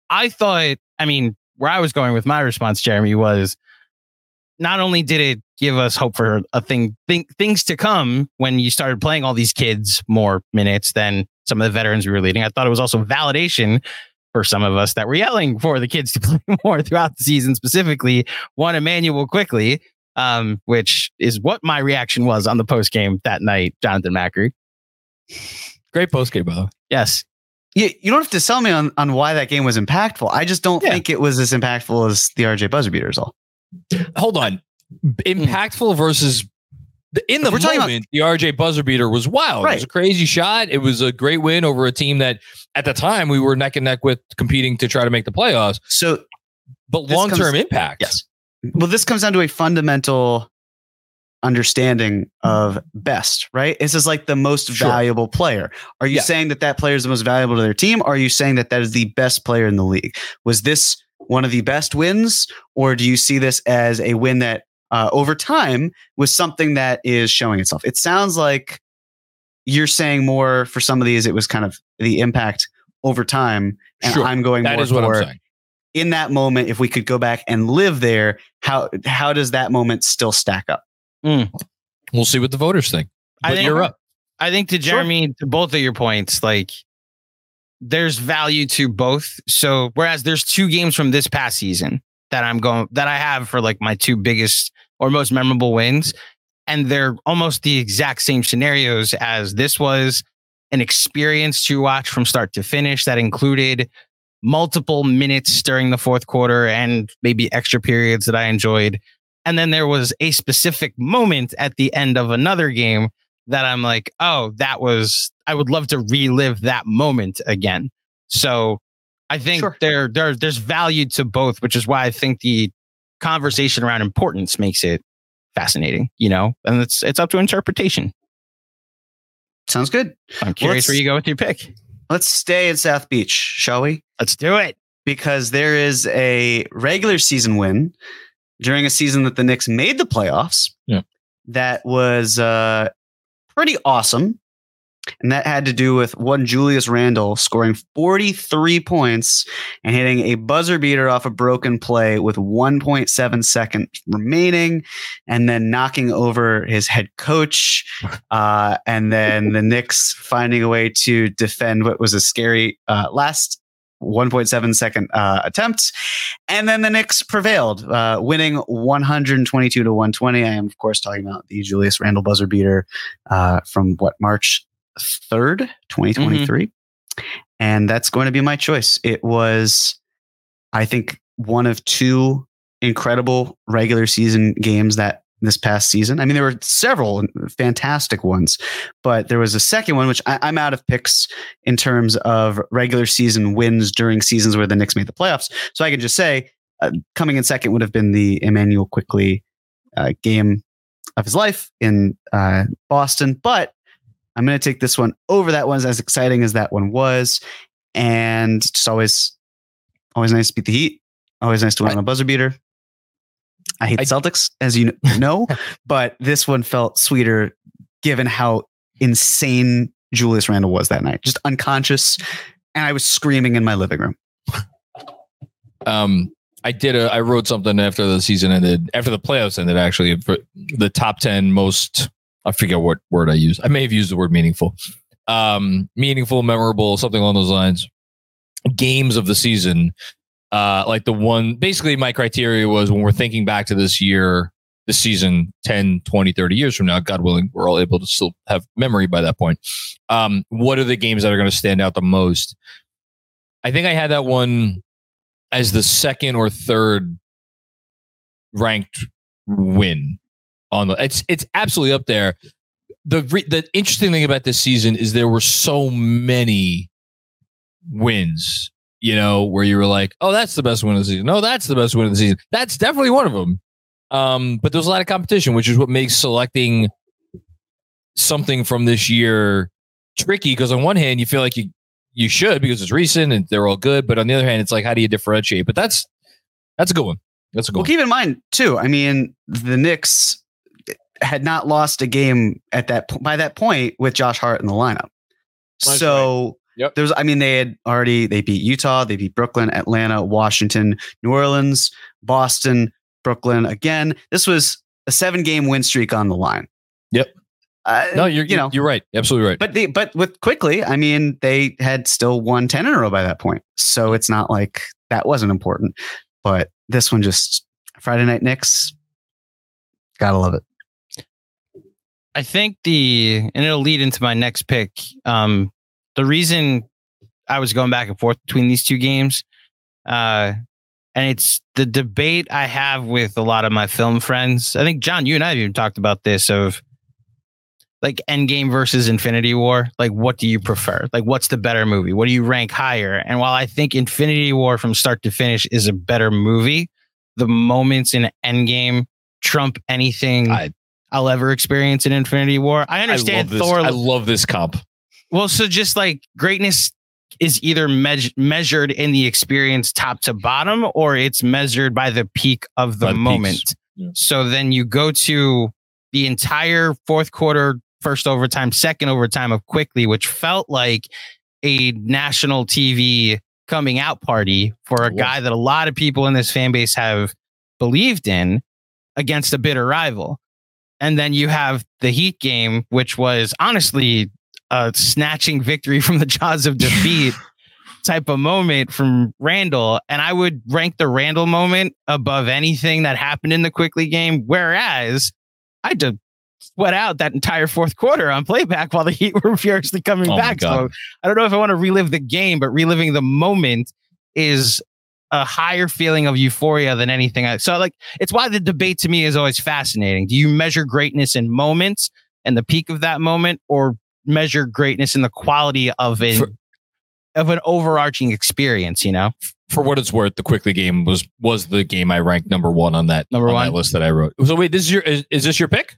I thought, I mean, where I was going with my response, Jeremy, was not only did it give us hope for a thing, thing things to come when you started playing all these kids more minutes than some of the veterans we were leading. I thought it was also validation for some of us that were yelling for the kids to [laughs] play more throughout the season, specifically one Immanuel Quickley, um, which is what my reaction was on the post game that night, Jonathan Macri. Great post game, by the way. Yes. You, you don't have to sell me on, on why that game was impactful. I just don't Yeah. think it was as impactful as the RJ buzzer beater is all. Hold on. Hmm. Impactful versus in the We're talking about- moment, the RJ buzzer beater was wild. It was a crazy shot. It was a great win over a team that at the time we were neck and neck with competing to try to make the playoffs. So But long term impact. Yes. Well, this comes down to a fundamental understanding of best, right? This is like the most Sure. valuable player. Are you Yeah. saying that that player is the most valuable to their team? Or are you saying that that is the best player in the league? Was this one of the best wins? Or do you see this as a win that uh, over time was something that is showing itself? It sounds like you're saying more for some of these, it was kind of the impact over time. And Sure. I'm going That more is what for I'm saying. in that moment, if we could go back and live there, how how does that moment still stack up? We'll see what the voters think. I But think- you're up. I think to Sure. Jeremy, to both of your points, like there's value to both. So whereas there's two games from this past season that I'm going that I have for like my two biggest or most memorable wins, and they're almost the exact same scenarios as this was an experience to watch from start to finish that included multiple minutes during the fourth quarter and maybe extra periods that I enjoyed. And then there was a specific moment at the end of another game that I'm like, oh, that was I would love to relive that moment again. So I think Sure. there there there's value to both, which is why I think the conversation around importance makes it fascinating, you know, and it's it's up to interpretation. Sounds good. I'm curious let's- where you go with your pick. Let's stay in South Beach, shall we? Let's do it. Because there is a regular season win during a season that the Knicks made the playoffs. Yeah. That was uh, pretty awesome. And that had to do with one Julius Randle scoring 43 points and hitting a buzzer beater off a broken play with 1.7 seconds remaining, and then knocking over his head coach. [laughs] Uh, and then the Knicks finding a way to defend what was a scary uh, last 1.7 second uh, attempt. And then the Knicks prevailed, uh, winning 122 to 120. I am, of course, talking about the Julius Randle buzzer beater uh, from what, March 3rd, 2023. And that's going to be my choice. It was, I think, one of two incredible regular season games that this past season. I mean, there were several fantastic ones, but there was a second one, which I, I'm out of picks in terms of regular season wins during seasons where the Knicks made the playoffs. So I can just say, uh, coming in second would have been the Immanuel Quickley uh, game of his life in uh, Boston. But I'm going to take this one over that one, as exciting as that one was, and just always, always nice to beat the Heat. Always nice to win on a buzzer beater. I hate I- Celtics, as you know, [laughs] but this one felt sweeter given how insane Julius Randle was that night. Just unconscious. And I was screaming in my living room. Um, I did a. I wrote something after the season ended, after the playoffs ended. Actually, for the top ten most. I forget what word I used. I may have used the word meaningful. Um, meaningful, memorable, something along those lines. Games of the season. Uh, like the one. Basically, my criteria was when we're thinking back to this year, the season 10, 20, 30 years from now, God willing, we're all able to still have memory by that point. Um, what are the games that are going to stand out the most? I think I had that one as the second or third ranked win on the it's it's absolutely up there the re, the interesting thing about this season is there were so many wins you know where you were like oh that's the best win of the season no that's the best win of the season that's definitely one of them um but there's a lot of competition which is what makes selecting something from this year tricky because on one hand you feel like you you should because it's recent and they're all good. But on the other hand, it's like how do you differentiate? But that's that's a good one. That's a good Well, one. keep in mind too. I mean, the Knicks had not lost a game at that po- by that point with Josh Hart in the lineup. That's so Yep. there's. I mean, they had already they beat Utah, they beat Brooklyn, Atlanta, Washington, New Orleans, Boston, Brooklyn. Again, this was a seven game win streak on the line. Yep. Uh, No, you're you know, you're right. Absolutely right. but the but with Quickley, I mean, they had still won 10 in a row by that point. So it's not like that wasn't important. But this one just Friday night Knicks. Gotta love it. I think the and it'll lead into my next pick. Um, the reason I was going back and forth between these two games, uh, and it's the debate I have with a lot of my film friends. I think Jon, you and I have even talked about this of like Endgame versus Infinity War. Like, what do you prefer? Like, what's the better movie? What do you rank higher? And while I think Infinity War from start to finish is a better movie, the moments in Endgame trump anything I- I'll ever experience in Infinity War. I I understand this. Thor. I love this comp. Well, so just like greatness is either meas- measured in the experience top to bottom, or it's measured by the peak of the, the moment. Yeah. So then you go to the entire fourth quarter, first overtime, second overtime of Quickley, which felt like a national TV coming out party for a was. guy that a lot of people in this fan base have believed in against a bitter rival. And then you have the Heat game, which was honestly a snatching victory from the jaws of defeat [laughs] type of moment from Randle. And I would rank the Randle moment above anything that happened in the Quickley game. Whereas I had to sweat out that entire fourth quarter on playback while the Heat [laughs] were furiously coming Oh back. So I don't know if I want to relive the game, but reliving the moment is a higher feeling of euphoria than anything else. So like it's why the debate to me is always fascinating. Do you measure greatness in moments and the peak of that moment or measure greatness in the quality of an For- of an overarching experience, you know? For what it's worth, the Quickley game was was the game I ranked number one on that Number on one? that list that I wrote. So wait, this is your is, is this your pick?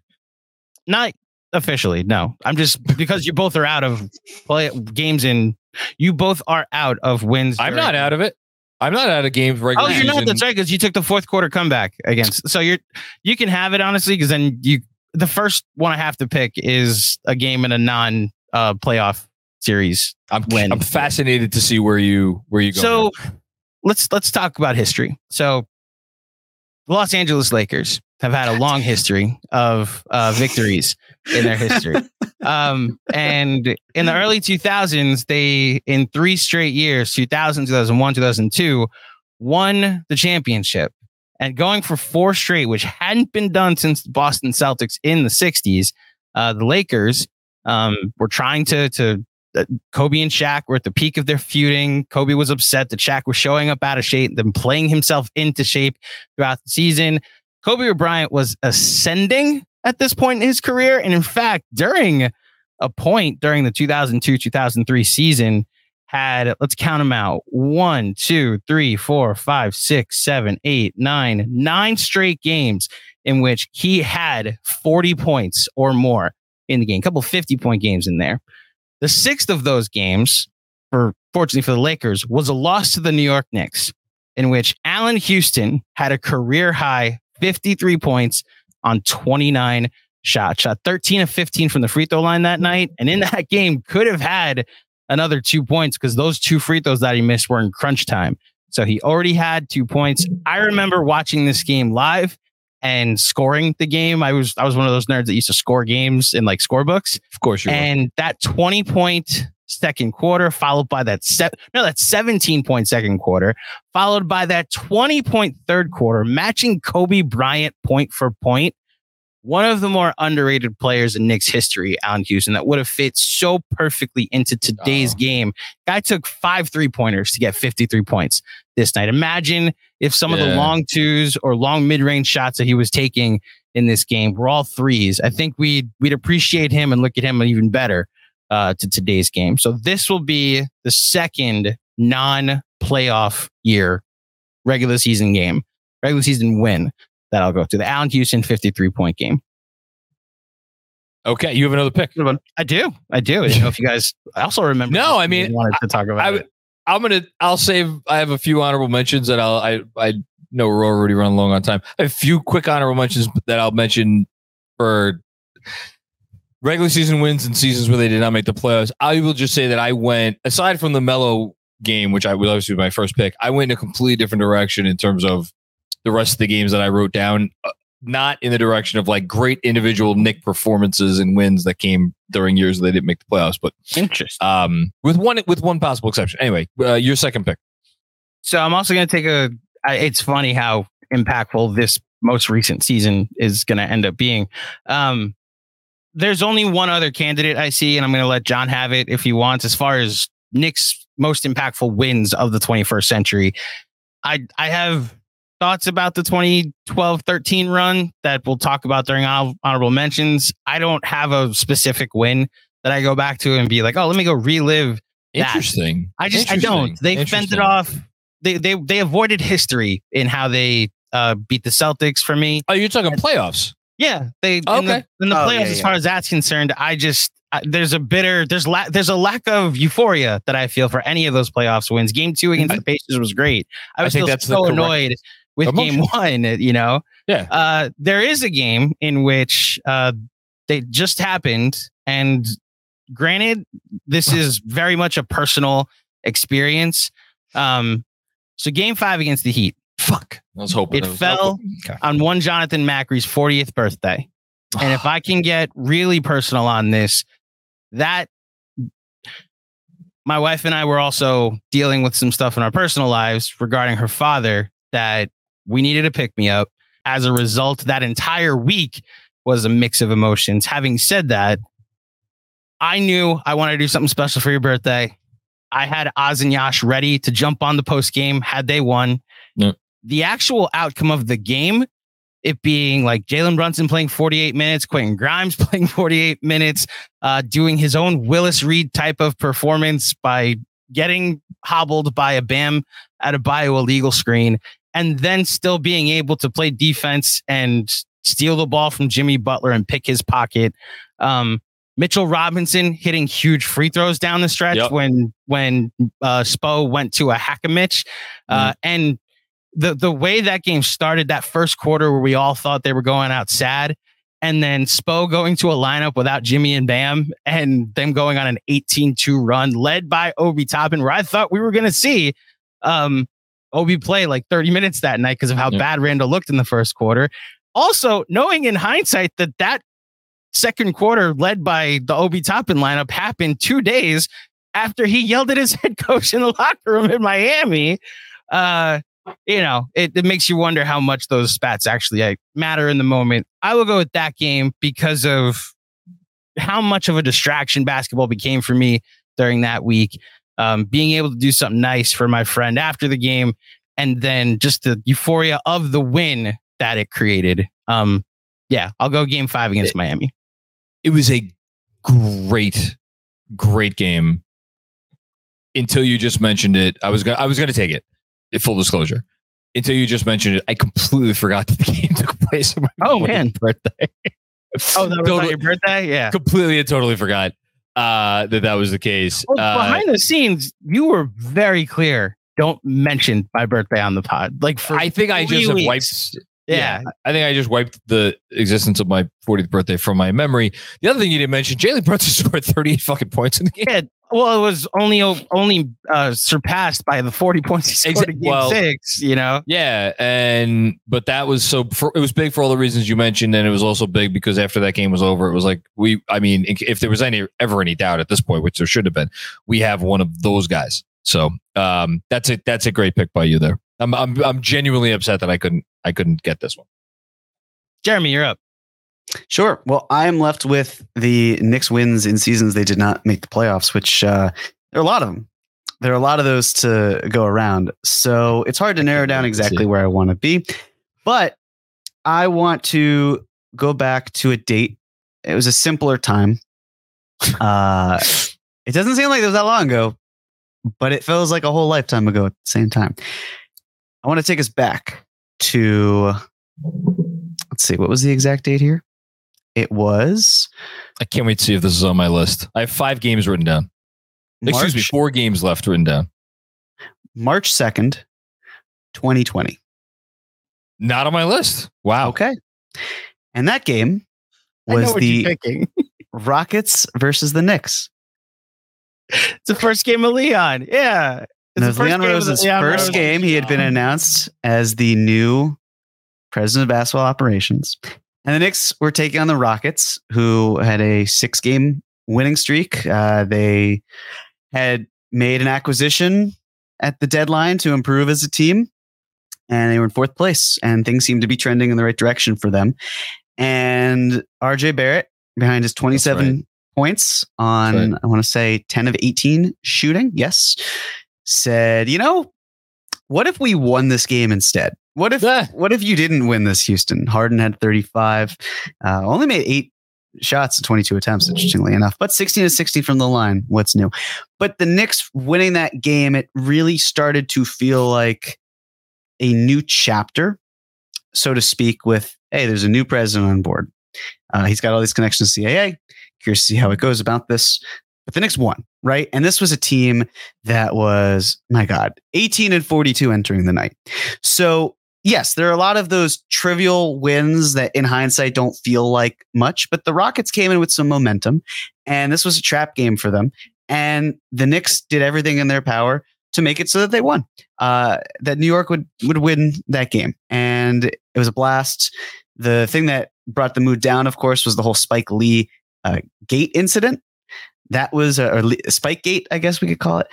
Not officially, no. I'm just because you both are out of play games and you both are out of wins. I'm not out of it. I'm not out of games regular Oh, you're not. season. That's right. Because you took the fourth quarter comeback against. So you're you can have it honestly. Because then you the first one I have to pick is a game in a non uh, playoff series. I'm when- I'm fascinated to see where you where you go. So let's let's talk about history. So the Los Angeles Lakers have had a [laughs] long history of uh, victories in their history. [laughs] um, and in the early 2000s, they, in three straight years 2000, 2001, 2002, won the championship. And going for four straight, which hadn't been done since the Boston Celtics in the 60s, uh, the Lakers um, were trying to, to uh, Kobe and Shaq were at the peak of their feuding. Kobe was upset that Shaq was showing up out of shape, then playing himself into shape throughout the season. Kobe Bryant was ascending at this point in his career. And in fact, during a point during the 2002 2003 season, had, let's count them out one, two, three, four, five, six, seven, eight, nine, nine straight games in which he had 40 points or more in the game, a couple 50 point games in there. The sixth of those games, for fortunately for the Lakers, was a loss to the New York Knicks, in which Allan Houston had a career high 53 points on 29 shots, shot 13 of 15 from the free throw line that night. And in that [laughs] game, could have had another two points because those two free throws that he missed were in crunch time. So he already had two points. I remember watching this game live and scoring the game. I was I was one of those nerds that used to score games in like scorebooks. Of course you And that 20 point second quarter, followed by that set no, that 17 point second quarter, followed by that 20 point third quarter, matching Kobe Bryant point for point one of the more underrated players in Knicks history, Allan Houston, that would have fit so perfectly into today's Oh. game. Guy took five three pointers to get 53 points this night. Imagine if some of the long twos or long mid range shots that he was taking in this game were all threes. I think we'd we'd appreciate him and look at him even better uh, to today's game. So this will be the second non playoff year regular season game, regular season win that I'll go to the Allan Houston 53 point game. Okay, you have another pick. I do. I do. I didn't know if you guys also remember. No, I mean, wanted to talk about I, it. I'm gonna. I'll save. I have a few honorable mentions that I'll. I. I know we're already running long on time. A few quick honorable mentions that I'll mention for regular season wins and seasons where they did not make the playoffs. I will just say that I went aside from the Melo game, which I was obviously be my first pick. I went in a completely different direction in terms of the rest of the games that I wrote down. Uh, not in the direction of like great individual Knick performances and wins that came during years they didn't make the playoffs, but Interesting. um, with one with one possible exception. Anyway, uh, your second pick. So I'm also going to take a. I, it's funny how impactful this most recent season is going to end up being. Um, there's only one other candidate I see, and I'm going to let Jon have it if he wants. As far as Knicks' most impactful wins of the 21st century, I I have thoughts about the 2012-13 run that we'll talk about during hon- honorable mentions. I don't have a specific win that I go back to and be like, oh, let me go relive that. Interesting. I just I don't. They fended Interesting. off. They they they avoided history in how they uh, beat the Celtics for me. Oh, you're talking playoffs. Yeah, they in the, Okay. in the Oh, playoffs. yeah, as yeah. far as that's concerned, I just I, there's a bitter there's la- there's a lack of euphoria that I feel for any of those playoffs wins. Game two against I- the Pacers was great. I I was think still that's the so correct annoyed with game one. You know, Yeah. uh, there is a game in which uh, they just happened, and granted, this is very much a personal experience. Um, so game five against the Heat Fuck. I was hoping It was- fell Okay. on one Jonathan Macri's 40th birthday. And if I can [sighs] get really personal on this, that my wife and I were also dealing with some stuff in our personal lives regarding her father that we needed to pick me up. As a result, that entire week was a mix of emotions. Having said that, I knew I wanted to do something special for your birthday. I had Oz and Yash ready to jump on the post game had they won. Yep. The actual outcome of the game, it being like Jalen Brunson playing 48 minutes, Quentin Grimes [laughs] playing 48 minutes, uh, doing his own Willis Reed type of performance by getting hobbled by a Bam Adebayo illegal screen, and then still being able to play defense and steal the ball from Jimmy Butler and pick his pocket. Um, Mitchell Robinson hitting huge free throws down the stretch Yep. when when uh, Spo went to a hack a Mitch, uh, and the the way that game started, that first quarter where we all thought they were going out sad, and then Spo going to a lineup without Jimmy and Bam, and them going on an 18-2 run led by Obi Toppin, where I thought we were going to see um, Obi play like 30 minutes that night because of how Yeah. bad Randle looked in the first quarter. Also, knowing in hindsight that that second quarter led by the Obi Toppin lineup happened two days after he yelled at his [laughs] head coach in the locker room in Miami. Uh, you know, it, it makes you wonder how much those spats actually like, matter in the moment. I will go with that game because of how much of a distraction basketball became for me during that week. Um, being able to do something nice for my friend after the game, and then just the euphoria of the win that it created. Um, yeah, I'll go game five against Miami. It was a great, great game. until you just mentioned it. I was gonna I was gonna take it. in Full disclosure. Until you just mentioned it, I completely forgot that the [laughs] game took place on my Oh, man. birthday. Oh, that was Totally- on your birthday? Yeah. completely and totally forgot uh, that that was the case. Well, Uh, behind the scenes, you were very clear. Don't mention my birthday on the pod. Like for I think I just have weeks. wiped. yeah. I think I just wiped the existence of my 40th birthday from my memory. The other thing you didn't mention, Jalen Brunson scored 38 fucking points in the game. Yeah. Well, it was only only uh, surpassed by the forty points he scored in game well- six. You know, Yeah, and but that was so for, it was big for all the reasons you mentioned, and it was also big because after that game was over, it was like we. I mean, if there was any ever any doubt at this point, which there should have been, we have one of those guys. So um, that's a that's a great pick by you there. I'm I'm I'm genuinely upset that I couldn't I couldn't get this one. Jeremy, you're up. Sure. Well, I'm left with the Knicks wins in seasons they did not make the playoffs, which uh, there are a lot of them. There are a lot of those to go around. So it's hard to narrow down exactly where I want to be. But I want to go back to a date. It was a simpler time. [laughs] Uh, it doesn't seem like it was that long ago, but it feels like a whole lifetime ago at the same time. I want to take us back to, let's see, what was the exact date here? It was I can't wait to see if this is on my list. I have five games written down. Excuse me, four games left written down. March 2nd, 2020. Not on my list. Wow. Okay. And that game was the. [laughs] Rockets versus the Knicks. It's the first game of Leon. Yeah. It's And the it was first Leon game of the Rose's Leon first Rose. game. He had been announced as the new president of basketball operations. And the Knicks were taking on the Rockets, who had a six game winning streak. Uh, they had made an acquisition at the deadline to improve as a team, and they were in fourth place, and things seemed to be trending in the right direction for them. And RJ Barrett, behind his 27 points on, right. I want to say 10 of 18 shooting, yes, said, you know, what if we won this game instead? What if Yeah. what if you didn't win this, Houston? Harden had 35, uh, only made eight shots at 22 attempts, interestingly enough, but 16 to 60 from the line. What's new? But the Knicks winning that game, it really started to feel like a new chapter, so to speak, with hey, there's a new president on board. Uh, he's got all these connections to CAA. Curious to see how it goes about this. But the Knicks won, right? And this was a team that was, my God, 18 and 42 entering the night. So, yes, there are a lot of those trivial wins that in hindsight don't feel like much, but the Rockets came in with some momentum, and this was a trap game for them. And the Knicks did everything in their power to make it so that they won. Uh, that New York would would win that game, and it was a blast. The thing that brought the mood down, of course, was the whole Spike Lee uh, gate incident. That was a, Lee- Spike Gate, I guess we could call it.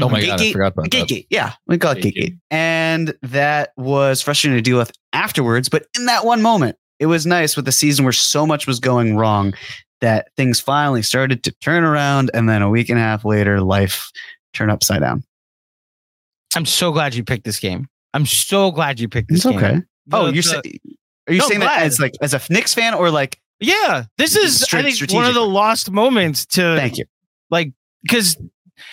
Oh my Gate god, I forgot about Gate that. Gate, yeah, we call it Gate Gate Gate. And that was frustrating to deal with afterwards. But in that one moment, it was nice with the season where so much was going wrong that things finally started to turn around. And then a week and a half later, life turned upside down. I'm so glad you picked this game. I'm so glad you picked this It's game. okay. oh, The- you're the- saying, are you No, saying that as like as a Knicks fan or like? Yeah, this is I think one of the lost moments to Thank you. Like because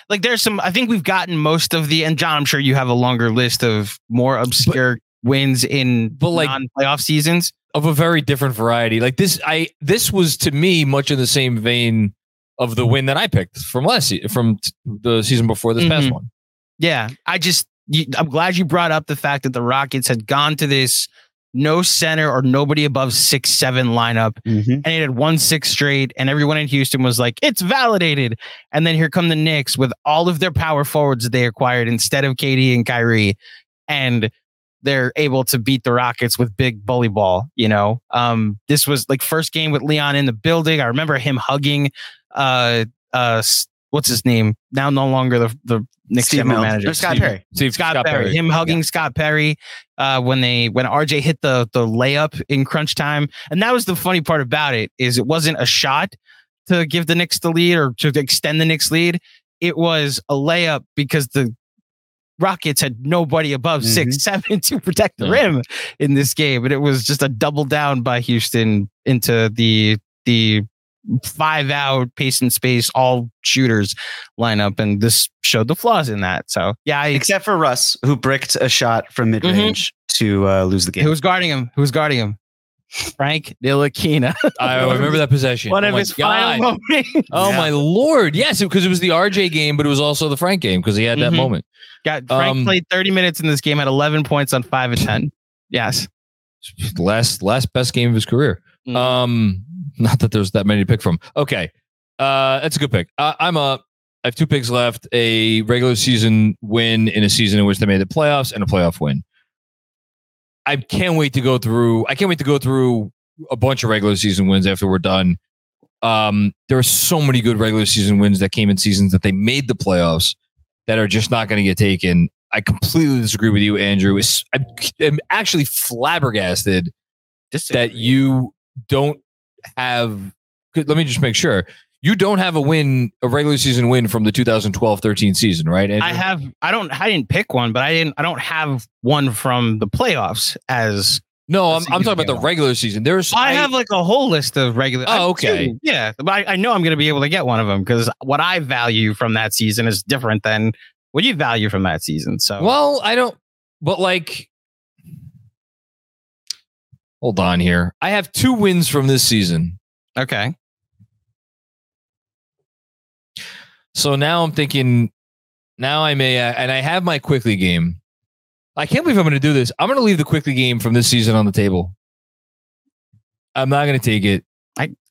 like there's some I think we've gotten most of the and Jon I'm sure you have a longer list of more obscure wins in but, like- non-playoff seasons. of a very different variety. Like this, I this was to me much in the same vein of the win that I picked from last se- from t- the season before this past Mhm. one. Yeah, I just I'm glad you brought up the fact that the Rockets had gone to this no center or nobody above six seven lineup Mhm. and it had one six straight, and everyone in Houston was like, "It's validated." And then here come the Knicks with all of their power forwards that they acquired instead of KD and Kyrie, and they're able to beat the Rockets with big bully ball. You know, um, this was like first game with Leon in the building. I remember him hugging, uh, uh, what's his name? Now no longer the the Knicks Steve general Mills. manager, Or Scott Steve- Perry. Steve Scott, Perry, him hugging Scott Perry uh, when they when RJ hit the the layup in crunch time, and that was the funny part about it is it wasn't a shot to give the Knicks the lead or to extend the Knicks lead. It was a layup because the Rockets had nobody above Mhm. six seven to protect the Yeah. rim in this game, and it was just a double down by Houston into the the five out pace and space all shooters lineup, and this showed the flaws in that. So yeah, I, Except for Russ, who bricked a shot from mid range to uh, lose the game. who's guarding him? Who's guarding him? Frank Ntilikina. [laughs] I remember that possession. One oh of my his God. final moments. Oh Yeah. my lord! Yes, because it was the RJ game, but it was also the Frank game because he had that Mhm. moment. Got Frank Um, played 30 minutes in this game, had 11 points on five and 10. Yes. Last last best game of his career. Mhm. Um, not that there's that many to pick from. Okay, uh, that's a good pick. Uh, I'm up. I have two picks left: a regular season win in a season in which they made the playoffs, and a playoff win. I can't wait to go through. I can't wait to go through a bunch of regular season wins after we're done. Um, there are so many good regular season wins that came in seasons that they made the playoffs that are just not going to get taken. I completely disagree with you, Andrew. I'm, I'm actually flabbergasted that you don't have. Let me just make sure you don't have a win, a regular season win from the 2012-13 season, right? Andrew? I have I don't I didn't pick one, but I didn't I don't have one from the playoffs as no. I'm, I'm talking about the regular season. There's I have like a whole list of regular. Oh, okay. two. Yeah, but I, I know I'm going to be able to get one of them because what I value from that season is different than what you value from that season. So Well, I don't. But like, hold on here. I have two wins from this season. okay, So now I'm thinking. Now I may, uh, and I have my Quickley game. I can't believe I'm going to do this. I'm going to leave the Quickley game from this season on the table. I'm not going to take it.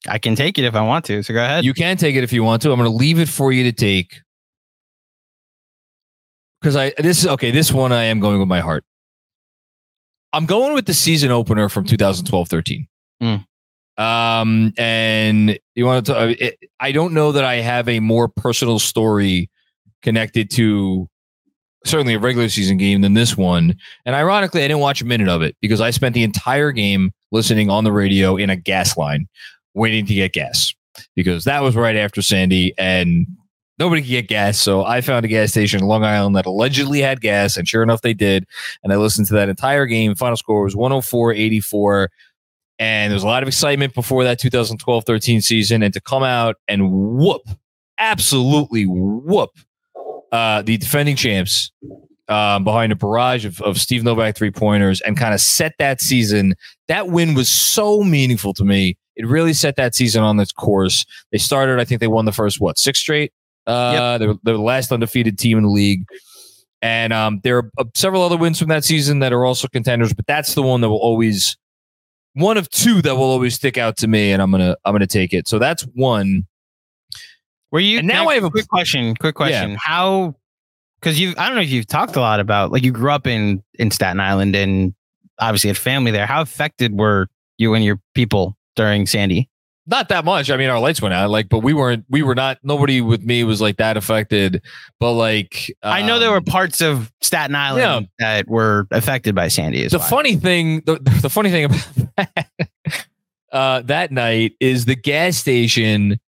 I can take it if I want to. So go ahead. You can take it if you want to. I'm going to leave it for you to take. Because I this is okay. This one I am going with my heart. I'm going with the season opener from 2012-13. Mm. Um, and you want to? uh, It, I don't know that I have a more personal story connected to certainly a regular season game than this one. And ironically, I didn't watch a minute of it because I spent the entire game listening on the radio in a gas line, waiting to get gas because that was right after Sandy and nobody could get gas. So I found a gas station in Long Island that allegedly had gas, and sure enough, they did. And I listened to that entire game. Final score was 104 84. And there was a lot of excitement before that 2012 13 season. And to come out and whoop, absolutely whoop uh, the defending champs um, behind a barrage of, of Steve Novak three pointers and kind of set that season. That win was so meaningful to me. It really set that season on its course. They started, I think they won the first, what, six straight? Uh, they're, they were the last undefeated team in the league. And um, there are uh, several other wins from that season that are also contenders, but that's the one that will always, one of two that will always stick out to me, and I'm gonna I'm gonna take it. So that's one. Were you And now I have a- quick question. Quick question. How? Because you, I don't know if you've talked a lot about like you grew up in in Staten Island and obviously had family there. How affected were you and your people during Sandy? Not that much. I mean, our lights went out, like, but we weren't, we were not, nobody with me was like that affected. But like, I know there were um, parts of Staten Island that were affected by Sandy. As the well. funny thing, the, the funny thing about [laughs] that, uh, that night is the gas station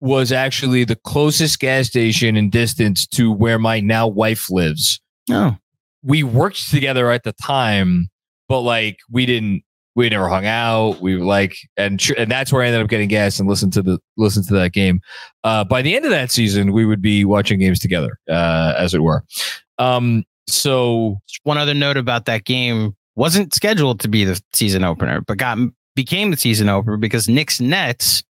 was actually the closest gas station in distance to where my now wife lives. Oh, We worked together at the time, but like, we didn't, we never hung out. We were like, and tr- and that's where I ended up getting gas and listen to the listen to that game. Uh, by the end of that season, we would be watching games together, uh, as it were. Um, so one other note about that game wasn't scheduled to be the season opener, but got became the season opener because Knicks Nets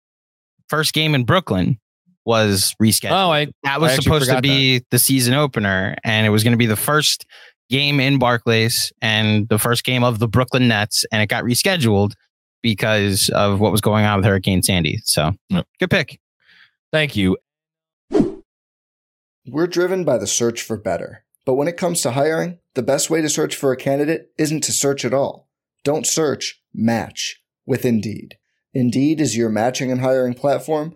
first game in Brooklyn was rescheduled. oh, I that was supposed to be the season opener, and it was going to be the first game in Barclays and the first game of the Brooklyn Nets, and it got rescheduled because of what was going on with Hurricane Sandy. So, Yep. good pick. thank you. We're driven by the search for better. But when it comes to hiring, the best way to search for a candidate isn't to search at all. Don't search, match with Indeed. Indeed is your matching and hiring platform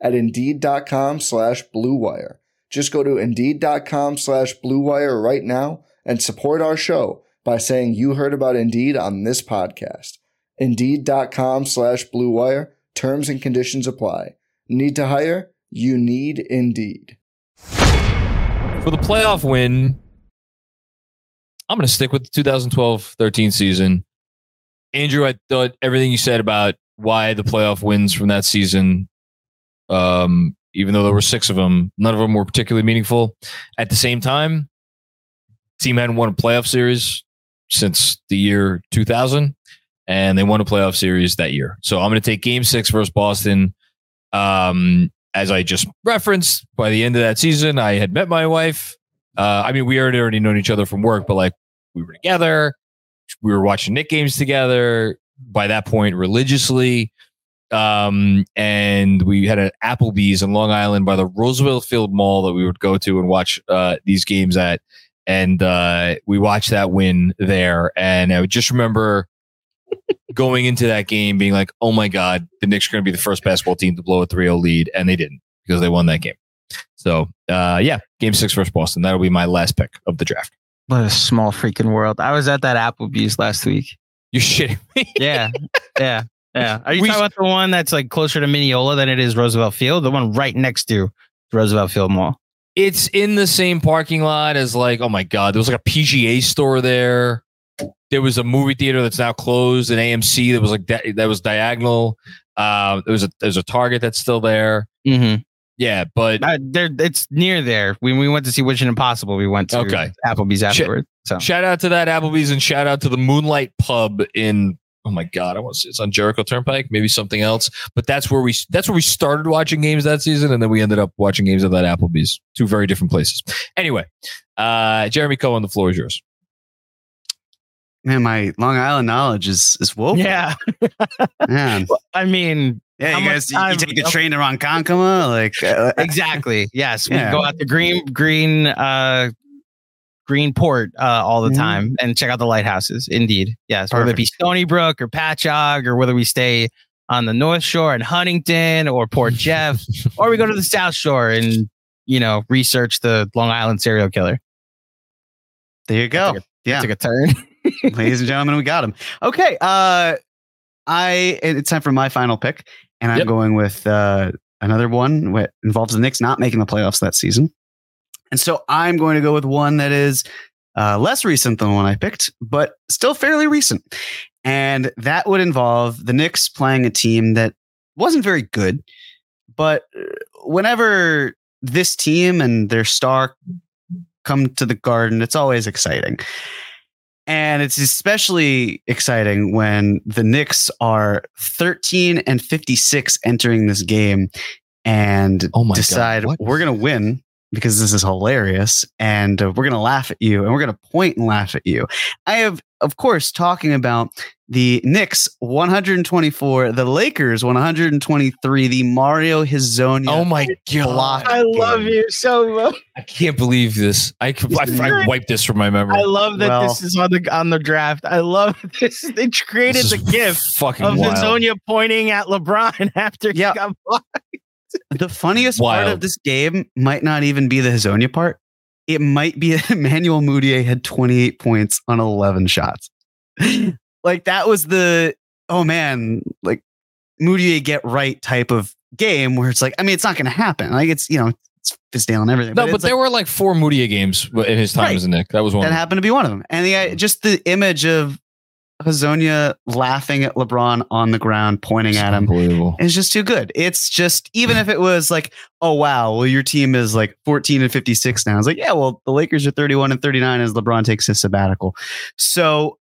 at Indeed.com slash BlueWire. Just go to Indeed.com slash BlueWire right now and support our show by saying you heard about Indeed on this podcast. Indeed.com slash BlueWire. Terms and conditions apply. Need to hire? You need Indeed. For the playoff win, I'm going to stick with the 2012 13 season. Andrew, I thought everything you said about why the playoff wins from that season, um, even though there were six of them, none of them were particularly meaningful. At the same time, team hadn't won a playoff series since the year 2000, and they won a playoff series that year. So I'm going to take game six versus Boston. Um, as I just referenced, by the end of that season, I had met my wife. Uh, I mean, we already already known each other from work, but like we were together. We were watching Knick games together. By that point, religiously, um, and we had an Applebee's in Long Island by the Roosevelt Field Mall that we would go to and watch uh, these games at. And uh, we watched that win there, and I would just remember [laughs] going into that game being like, oh my God, the Knicks are going to be the first basketball team to blow a 3 0 lead. And they didn't because they won that game. So, uh, yeah, game six versus Boston. That'll be my last pick of the draft. What a small freaking world. I was at that Applebee's last week. You're shitting me. Yeah. yeah. Yeah. Are you We- talking about the one that's like closer to Mineola than it is Roosevelt Field? The one right next to Roosevelt Field Mall. It's in the same parking lot as like, oh my God, there was like a PGA store there. There was a movie theater that's now closed, an AMC that was like that, that was diagonal. Uh, there was a there's a Target that's still there. Mm-hmm. Yeah, but Uh, there, it's near there. When we went to see Mission Impossible, we went to Okay. Applebee's Sh- So shout out to that Applebee's and shout out to the Moonlight Pub in oh my god, I want to say it's on Jericho Turnpike, maybe something else. But that's where we that's where we started watching games that season, and then we ended up watching games at that Applebee's. Two very different places. Anyway, uh, Jeremy Cohen, the floor is yours. Man, my Long Island knowledge is is woeful. yeah, [laughs] Man. I mean, Yeah, How you guys, you, time- you take the train to Ronkonkoma, like uh, exactly. Yes, [laughs] Yeah. we go out to Green Green uh Greenport uh all the Mhm. time and check out the lighthouses. Indeed. Yes. Whether it be Stony Brook or Patchogue or whether we stay on the North Shore in Huntington or Port [laughs] Jeff or we go to the South Shore and you know research the Long Island serial killer. there you go. Took Yeah, Took a turn. [laughs] ladies and gentlemen, we got him. Okay, uh, I it's time for my final pick, and I'm Yep. going with uh, another one that involves the Knicks not making the playoffs that season, and so I'm going to go with one that is uh, less recent than the one I picked, but still fairly recent, and that would involve the Knicks playing a team that wasn't very good, but uh, whenever this team and their star come to the garden, it's always exciting. And it's especially exciting when the Knicks are 13 and 56 entering this game and Oh God, decide what? we're going to win because this is hilarious and uh, we're going to laugh at you and we're going to point and laugh at you. I have, of course, talking about the Knicks 124, the Lakers 123, the Mario Hezonja. Oh my block god, I love game. you so much. I can't believe this. I I, I wiped this from my memory. I love that Well- this is on the on the draft. I love [laughs] this. They created This the is gift fucking of wild. Hezonja pointing at LeBron [laughs] after Yeah. he got blocked. The funniest part of this game might not even be the Hezonja part. It might be [laughs] Emmanuel Mudiay had 28 points on 11 shots. [laughs] like that was the oh man, like Mudiay get right type of game where it's like, I mean, it's not going to happen. Like it's you know, it's Fizdale and everything. no, but it's there like, were like four Mudiay games in his time Right. as a Knick. That was one. that of them. happened to be one of them. And the uh, just the image of Hezonja laughing at LeBron on the ground, pointing It's at him. Unbelievable. It's just too good. It's just even if it was like, oh wow, well your team is like 14 and 56 now. It's like, yeah, well the Lakers are 31 and 39 as LeBron takes his sabbatical. So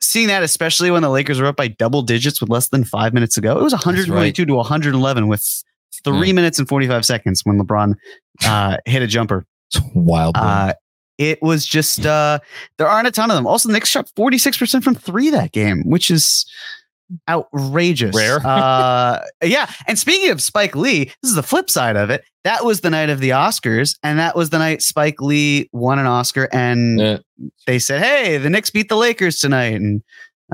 seeing that, especially when the Lakers were up by double digits with less than five minutes ago, it was 122 to 111 with three minutes and 45 seconds when LeBron uh, hit a jumper. It's wild. Uh, it was just uh, there aren't a ton of them. Also, the Knicks shot 46% from three that game, which is outrageous. Rare. uh, [laughs] yeah. And speaking of Spike Lee, this is the flip side of it. That was the night of the Oscars, and that was the night Spike Lee won an Oscar, and Yeah. they said, "Hey, the Knicks beat the Lakers tonight," and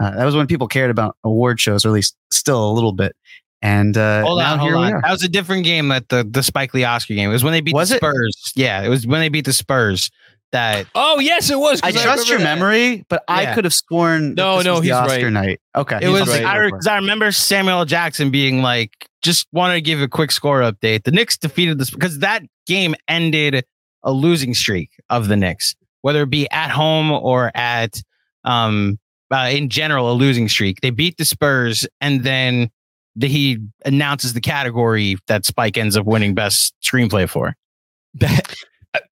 uh, that was when people cared about award shows, or at least still a little bit. And uh, Hold on, hold on. That was a different game that the the Spike Lee Oscar game. It was when they beat Was the it? Spurs. Yeah, it was when they beat the Spurs. That Oh yes, it was. I trust your that. memory, but I could have sworn. No, this no, was the he's Oscar right. night. Okay, it was. right. I, 'cause I remember Samuel L. Jackson being like, just wanted to give a quick score update. The Knicks defeated this because that game ended a losing streak of the Knicks, whether it be at home or at um uh, in general a losing streak. They beat the Spurs, and then the, he announces the category that Spike ends up winning best screenplay for. That,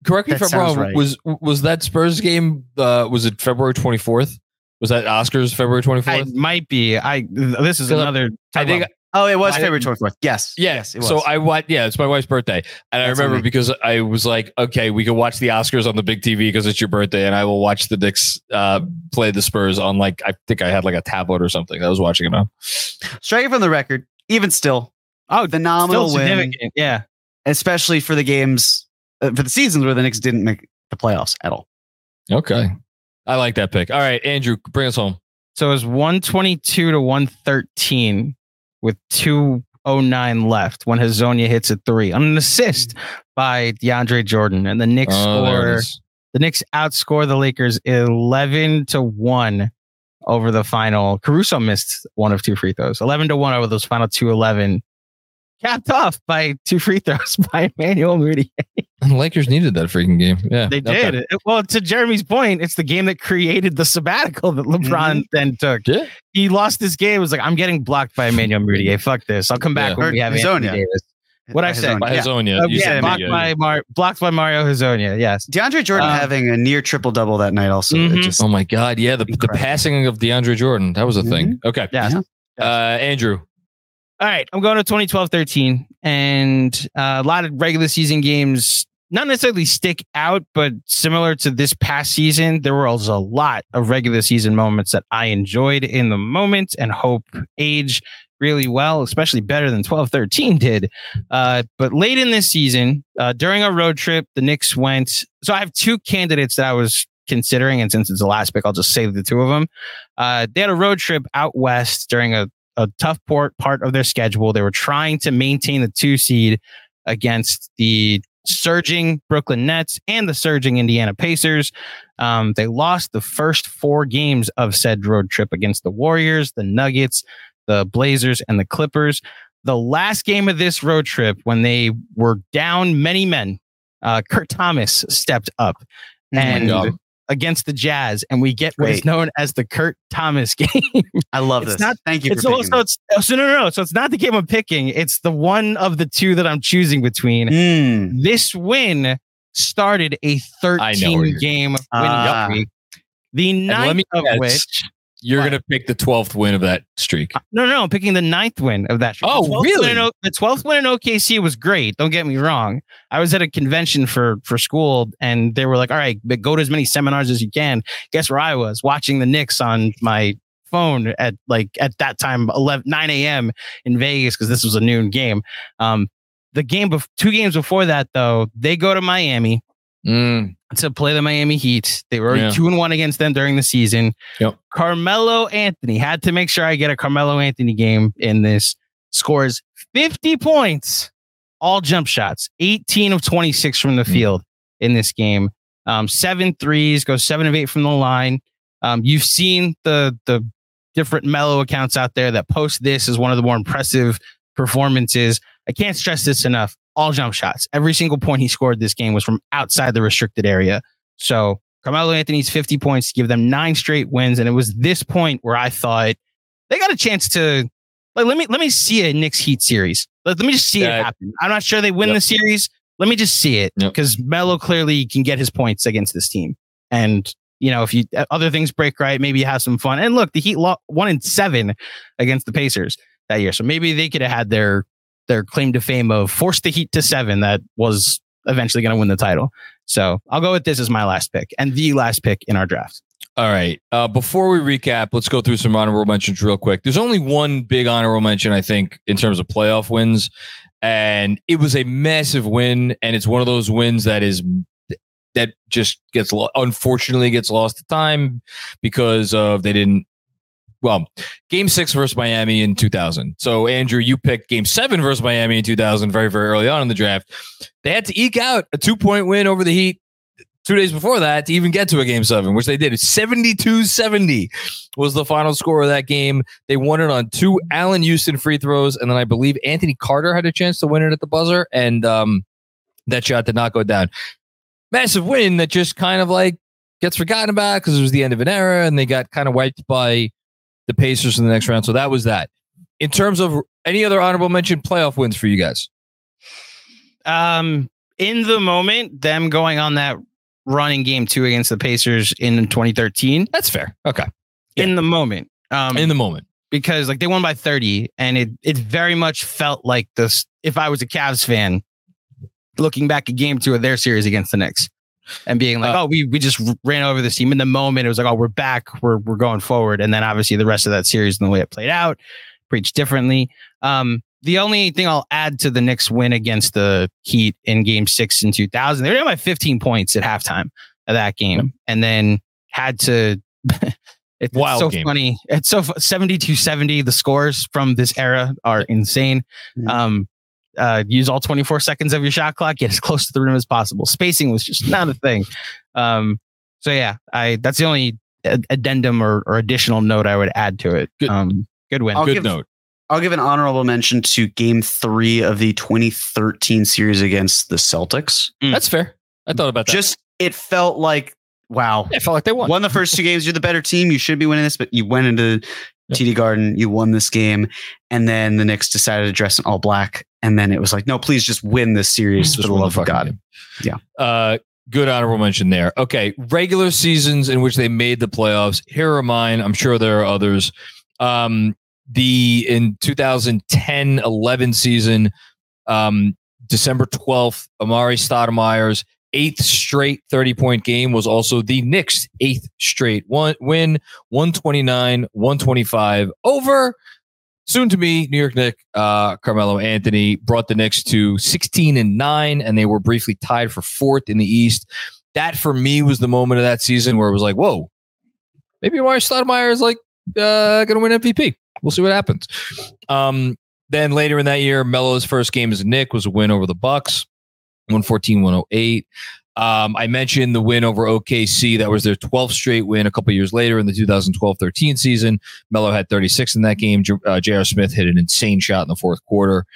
correct me That if I'm wrong. right. Was was that Spurs game? Uh, was it February 24th? Was that Oscars February 24th? I might be. I this is another. I think Oh, it was I February twenty fourth. Yes, Yeah. yes, it was. so I watched. Yeah, it's my wife's birthday, and I That's on remember me. because I was like, okay, we can watch the Oscars on the big TV because it's your birthday, and I will watch the Knicks uh, play the Spurs on like I think I had like a tablet or something. I was watching it on. striking from the record, even still, oh, phenomenal still win. Yeah. especially for the games uh, for the seasons where the Knicks didn't make the playoffs at all. Okay, I like that pick. All right, Andrew, bring us home. So it was 122 to 113 with 209 left when Hezonja hits a three on an assist by DeAndre Jordan. And the Knicks Oh, score the Knicks outscore the Lakers 11 to 1 over the final. Caruso missed one of two free throws. 11 to 1 over those final two 11. Capped off by two free throws [laughs] by Emmanuel Mudiay. And the Lakers needed that freaking game. Yeah, They okay. did. Well, to Jeremy's point, it's the game that created the sabbatical that LeBron then took. Yeah. He lost this game. It was like, I'm getting blocked by Emmanuel Mudiay. Fuck this. I'll come back Yeah. when we have Hezonja. Anthony Davis. What'd I say? By Yeah. Hezonja. You yeah, said blocked yeah. by Mar- blocked by Mario Hezonja. Yes. DeAndre Jordan Um, having a near triple double that night. Also, It Mhm. just Oh my God! Yeah, the, the passing of DeAndre Jordan that was a thing. Okay, Yes. Yeah. uh, Andrew. All right. I'm going to 2012 13. And uh, a lot of regular season games, not necessarily stick out, but similar to this past season, there was a lot of regular season moments that I enjoyed in the moment and hope age really well, especially better than 12 13 did. Uh, but late in this season, uh, during a road trip, the Knicks went. So I have two candidates that I was considering. And since it's the last pick, I'll just save the two of them. Uh, they had a road trip out west during a a tough port part of their schedule. They were trying to maintain the two seed against the surging Brooklyn Nets and the surging Indiana Pacers. Um, they lost the first four games of said road trip against the Warriors, the Nuggets, the Blazers, and the Clippers. The last game of this road trip, when they were down many men, uh, Kurt Thomas stepped up and God. Against the Jazz, and we get what is Great. known as the Kurt Thomas [laughs] game. I love It's this. not- Thank you It's for also it's so no, no no so it's not the game I'm picking. It's the one of the two that I'm choosing between. Mm. This win started a 13 game winning Ah. streak. The And let ninth me of guess, which You're gonna pick the twelfth win of that streak. no no I'm picking the ninth win of that. streak. Oh, The really? O- the 12th win in OKC was great. Don't get me wrong. I was at a convention for for school and they were like, "All right, but go to as many seminars as you can." Guess where I was watching the Knicks on my phone at like at that time 11 9 a.m in vegas because this was a noon game um the game bef- two games before that though they go to miami Mm, to play the miami heat they were Yeah. two and one against them during the season Yep. carmelo anthony had to make sure i get a carmelo anthony game in this scores 50 points all jump shots 18 of 26 from the Mm. field in this game um, seven threes, goes seven of eight from the line. Um, you've seen the the different Melo accounts out there that post this as one of the more impressive performances. I can't stress this enough. All jump shots. Every single point he scored this game was from outside the restricted area. So Carmelo Anthony's 50 points to give them nine straight wins. And it was this point where I thought they got a chance to like let me let me see a Knicks Heat series. Let, let me just see it happen. I'm not sure they win Yep. the series. Let me just see it Yep. because Melo clearly can get his points against this team. And you know, if you uh, other things break right, maybe you have some fun. And look, the Heat lo- one in seven against the Pacers that year, so maybe they could have had their their claim to fame of force the Heat to seven. That was eventually going to win the title. So I'll go with this as my last pick and the last pick in our draft. All right. Uh, before we recap, let's go through some honorable mentions real quick. There's only one big honorable mention, I think, in terms of playoff wins, and it was a massive win, and it's one of those wins that is that just gets lo- unfortunately gets lost to time because of they didn't. Well, Game Six versus Miami in 2000. So Andrew, you picked Game Seven versus Miami in 2000, very very early on in the draft. They had to eke out a two point win over the Heat two days before that to even get to a game seven, which they did. 72 70 was the final score of that game. They won it on two Allan Houston free throws. And then I believe Anthony Carter had a chance to win it at the buzzer. And um, that shot did not go down. Massive win that just kind of like gets forgotten about because it was the end of an era and they got kind of wiped by the Pacers in the next round. So that was that. In terms of any other honorable mention playoff wins for you guys? Um, in the moment, them going on that running game two against the Pacers in 2013. That's fair. Okay. In the moment. Um, In the moment. because like they won by 30 and it it very much felt like this if I was a Cavs fan looking back at game two of their series against the Knicks and being like, Uh, oh, we we just ran over this team in the moment. It was like, oh, we're back, we're we're going forward. And then obviously the rest of that series and the way it played out, preached differently. Um, the only thing I'll add to the Knicks win against the Heat in game six in 2000, they were down by 15 points at halftime of that game and then had to. [laughs] It's Wild so game. funny. It's so 72 70. The scores from this era are insane. Mhm. Um, uh, use all 24 seconds of your shot clock, get as close to the rim as possible. Spacing was just not a thing. Um, so yeah, I that's the only addendum or, or additional note I would add to it. Good. Um, good win. I'll Good give- note. I'll give an honorable mention to Game Three of the 2013 series against the Celtics. Mm. That's fair. I thought about that. Just it felt like wow. Yeah, I felt like they won. Won the first two games. You're the better team. You should be winning this, but you went into Yep. TD Garden. You won this game, and then the Knicks decided to dress in all black. And then it was like, no, please just win this series for the won love of God. game. Yeah. Uh, good honorable mention there. Okay. Regular seasons in which they made the playoffs. Here are mine. I'm sure there are others. Um, the in 2010 11 season, um, December 12th, Amar'e Stoudemire's eighth straight 30 point game was also the Knicks' eighth straight one win 129 125 over soon to be New York Knick, uh, Carmelo Anthony brought the Knicks to 16 and 9, and they were briefly tied for fourth in the East. That for me was the moment of that season where it was like, whoa, maybe Amar'e Stoudemire is like uh, going to win MVP. We'll see what happens. Um, then later in that year, Melo's first game as a Knick was a win over the Bucks, 114 108. Um, I mentioned the win over OKC. That was their 12th straight win a couple years later in the 2012 13 season. Melo had 36 in that game. Uh, J.R. Smith hit an insane shot in the fourth quarter.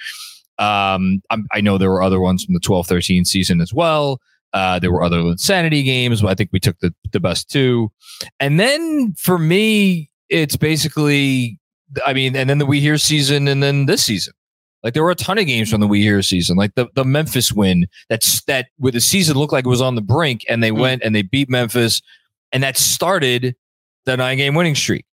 Um, I know there were other ones from the 12 13 season as well. Uh, there were other Linsanity games, but I think we took the, the best two. And then for me, it's basically, I mean, and then the We Here season and then this season. Like there were a ton of games from the We Here season, like the, the Memphis win. That's that where the season looked like it was on the brink, and they Mm. went and they beat Memphis, and that started the nine game winning streak,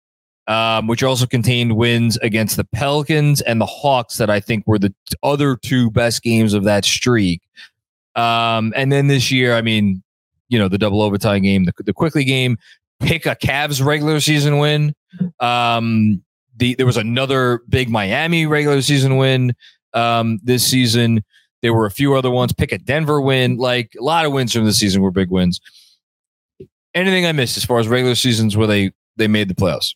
um, which also contained wins against the Pelicans and the Hawks that I think were the other two best games of that streak. Um, and then this year, I mean, you know, the double overtime game, the, the Quickley game, pick a Cavs regular season win. Um, the there was another big Miami regular season win um, this season. There were a few other ones. Pick a Denver win. Like a lot of wins from the season were big wins. Anything I missed as far as regular seasons where they they made the playoffs?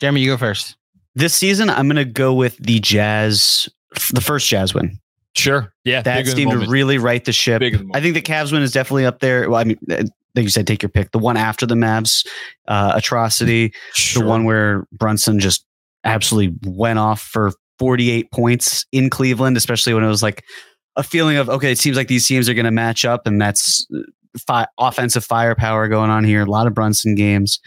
Jeremy, you go first. This season, I'm going to go with the Jazz, the first Jazz win. Sure. Yeah. That big in the seemed to really right the ship. The I think the Cavs win is definitely up there. Well, I mean, uh, like you said, take your pick. The one after the Mavs uh, atrocity, Sure. the one where Brunson just absolutely went off for 48 points in Cleveland, especially when it was like a feeling of okay, it seems like these teams are going to match up, and that's uh, fi- offensive firepower going on here. A lot of Brunson games.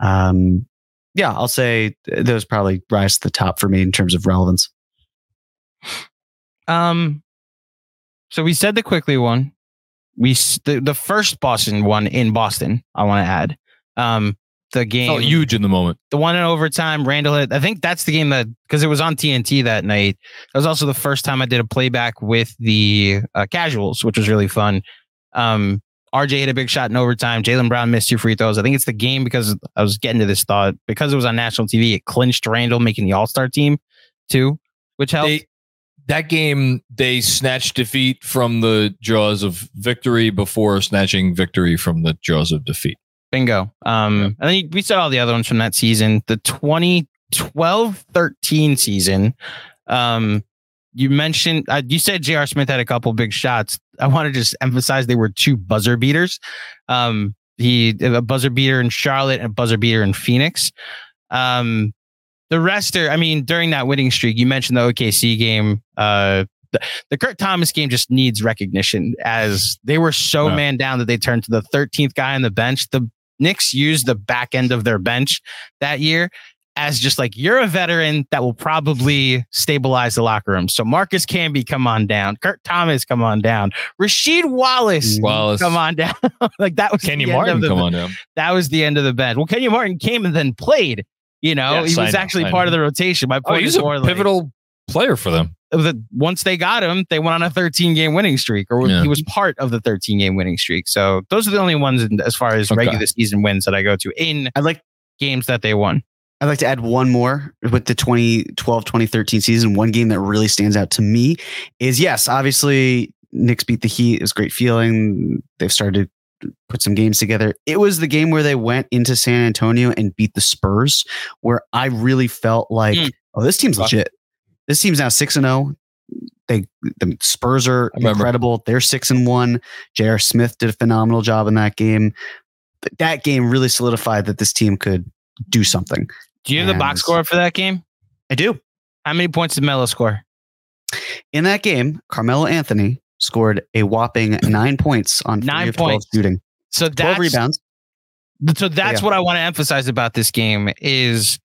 Um, yeah, I'll say those probably rise to the top for me in terms of relevance. Um, so we said the Quickley one. We the, the first Boston one in Boston. I want to add. Um, the game felt huge in the moment. the one in overtime, Randle hit. I think that's the game that because it was on TNT that night. That was also the first time I did a playback with the uh, casuals, which was really fun. Um, RJ hit a big shot in overtime. Jaylen Brown missed two free throws. I think it's the game because I was getting to this thought because it was on national TV. It clinched Randle making the All Star team too, which helped. They, that game, they snatched defeat from the jaws of victory before snatching victory from the jaws of defeat. Bingo. Um, and then we saw all the other ones from that season. The 2012 13 season. Um, you mentioned, uh, you said J.R. Smith had a couple big shots. I want to just emphasize they were two buzzer beaters. Um, he a buzzer beater in Charlotte and a buzzer beater in Phoenix. Um, the rest are, I mean, during that winning streak, you mentioned the OKC game. Uh, the, the Kurt Thomas game just needs recognition as they were so Yeah. man down that they turned to the 13th guy on the bench. The Knicks used the back end of their bench that year as just like you're a veteran that will probably stabilize the locker room. So Marcus Camby, come on down. Kurt Thomas, come on down. Rasheed Wallace, Wallace. come on down. [laughs] like that was Kenny the end Martin, of the, come on down. That was the end of the bench. Well, Kenyon Martin came and then played. You know, Yes, he was know, actually part of the rotation. My Oh, point he's is a more like pivotal player for them. The, once they got him, they went on a 13 game winning streak, or Yeah. he was part of the 13 game winning streak. So those are the only ones in, as far as Okay. regular season wins that I go to in I'd like games that they won. I'd like to add one more with the 2012 2013 season. One game that really stands out to me is yes, obviously, Knicks beat the Heat. It was a great feeling. They've started to put some games together. It was the game where they went into San Antonio and beat the Spurs, where I really felt like, Mm. oh, this team's Wow. legit. This team's now 6 and 0. They the Spurs are incredible. They're 6 and 1. J.R. Smith did a phenomenal job in that game. But that game really solidified that this team could do something. Do you have the box score for that game? I do. How many points did Melo score? In that game, Carmelo Anthony scored a whopping [clears throat] nine points on three Nine of 12 points. shooting, So 12 that's rebounds. so that's Yeah. what I want to emphasize about this game is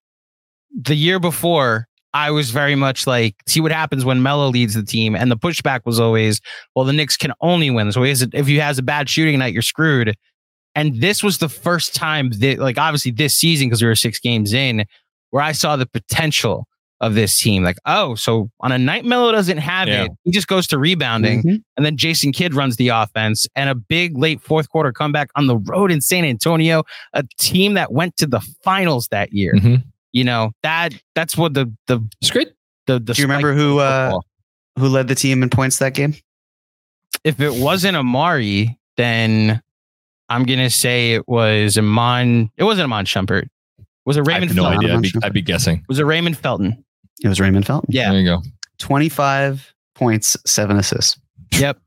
the year before I was very much like see what happens when Melo leads the team and the pushback was always well the Knicks can only win so is it, if you has a bad shooting night you're screwed and this was the first time that like obviously this season because we were 6 games in where I saw the potential of this team like oh so on a night Melo doesn't have Yeah. it he just goes to rebounding Mhm. and then Jason Kidd runs the offense and a big late fourth quarter comeback on the road in San Antonio, a team that went to the finals that year. Mhm. You know, that that's what the the It's great. the, the Do you remember who uh, who led the team in points that game? if it wasn't Amar'e, then I'm gonna say it was Iman. It wasn't Iman Shumpert. Was it I Raymond have no Felton? idea. I'd be, I'd be guessing. Was it Raymond Felton? It was Raymond Felton. Yeah. There you go. 25 points, seven assists. Yep.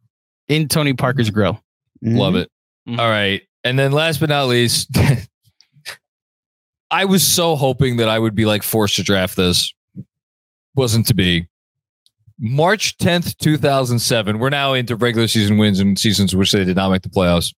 In Tony Parker's grill. Love Mhm. it. Mhm. All right. And then last but not least, [laughs] I was so hoping that I would be like forced to draft this. Wasn't to be. March 10th, 2007. We're now into regular season wins and seasons which they did not make the playoffs.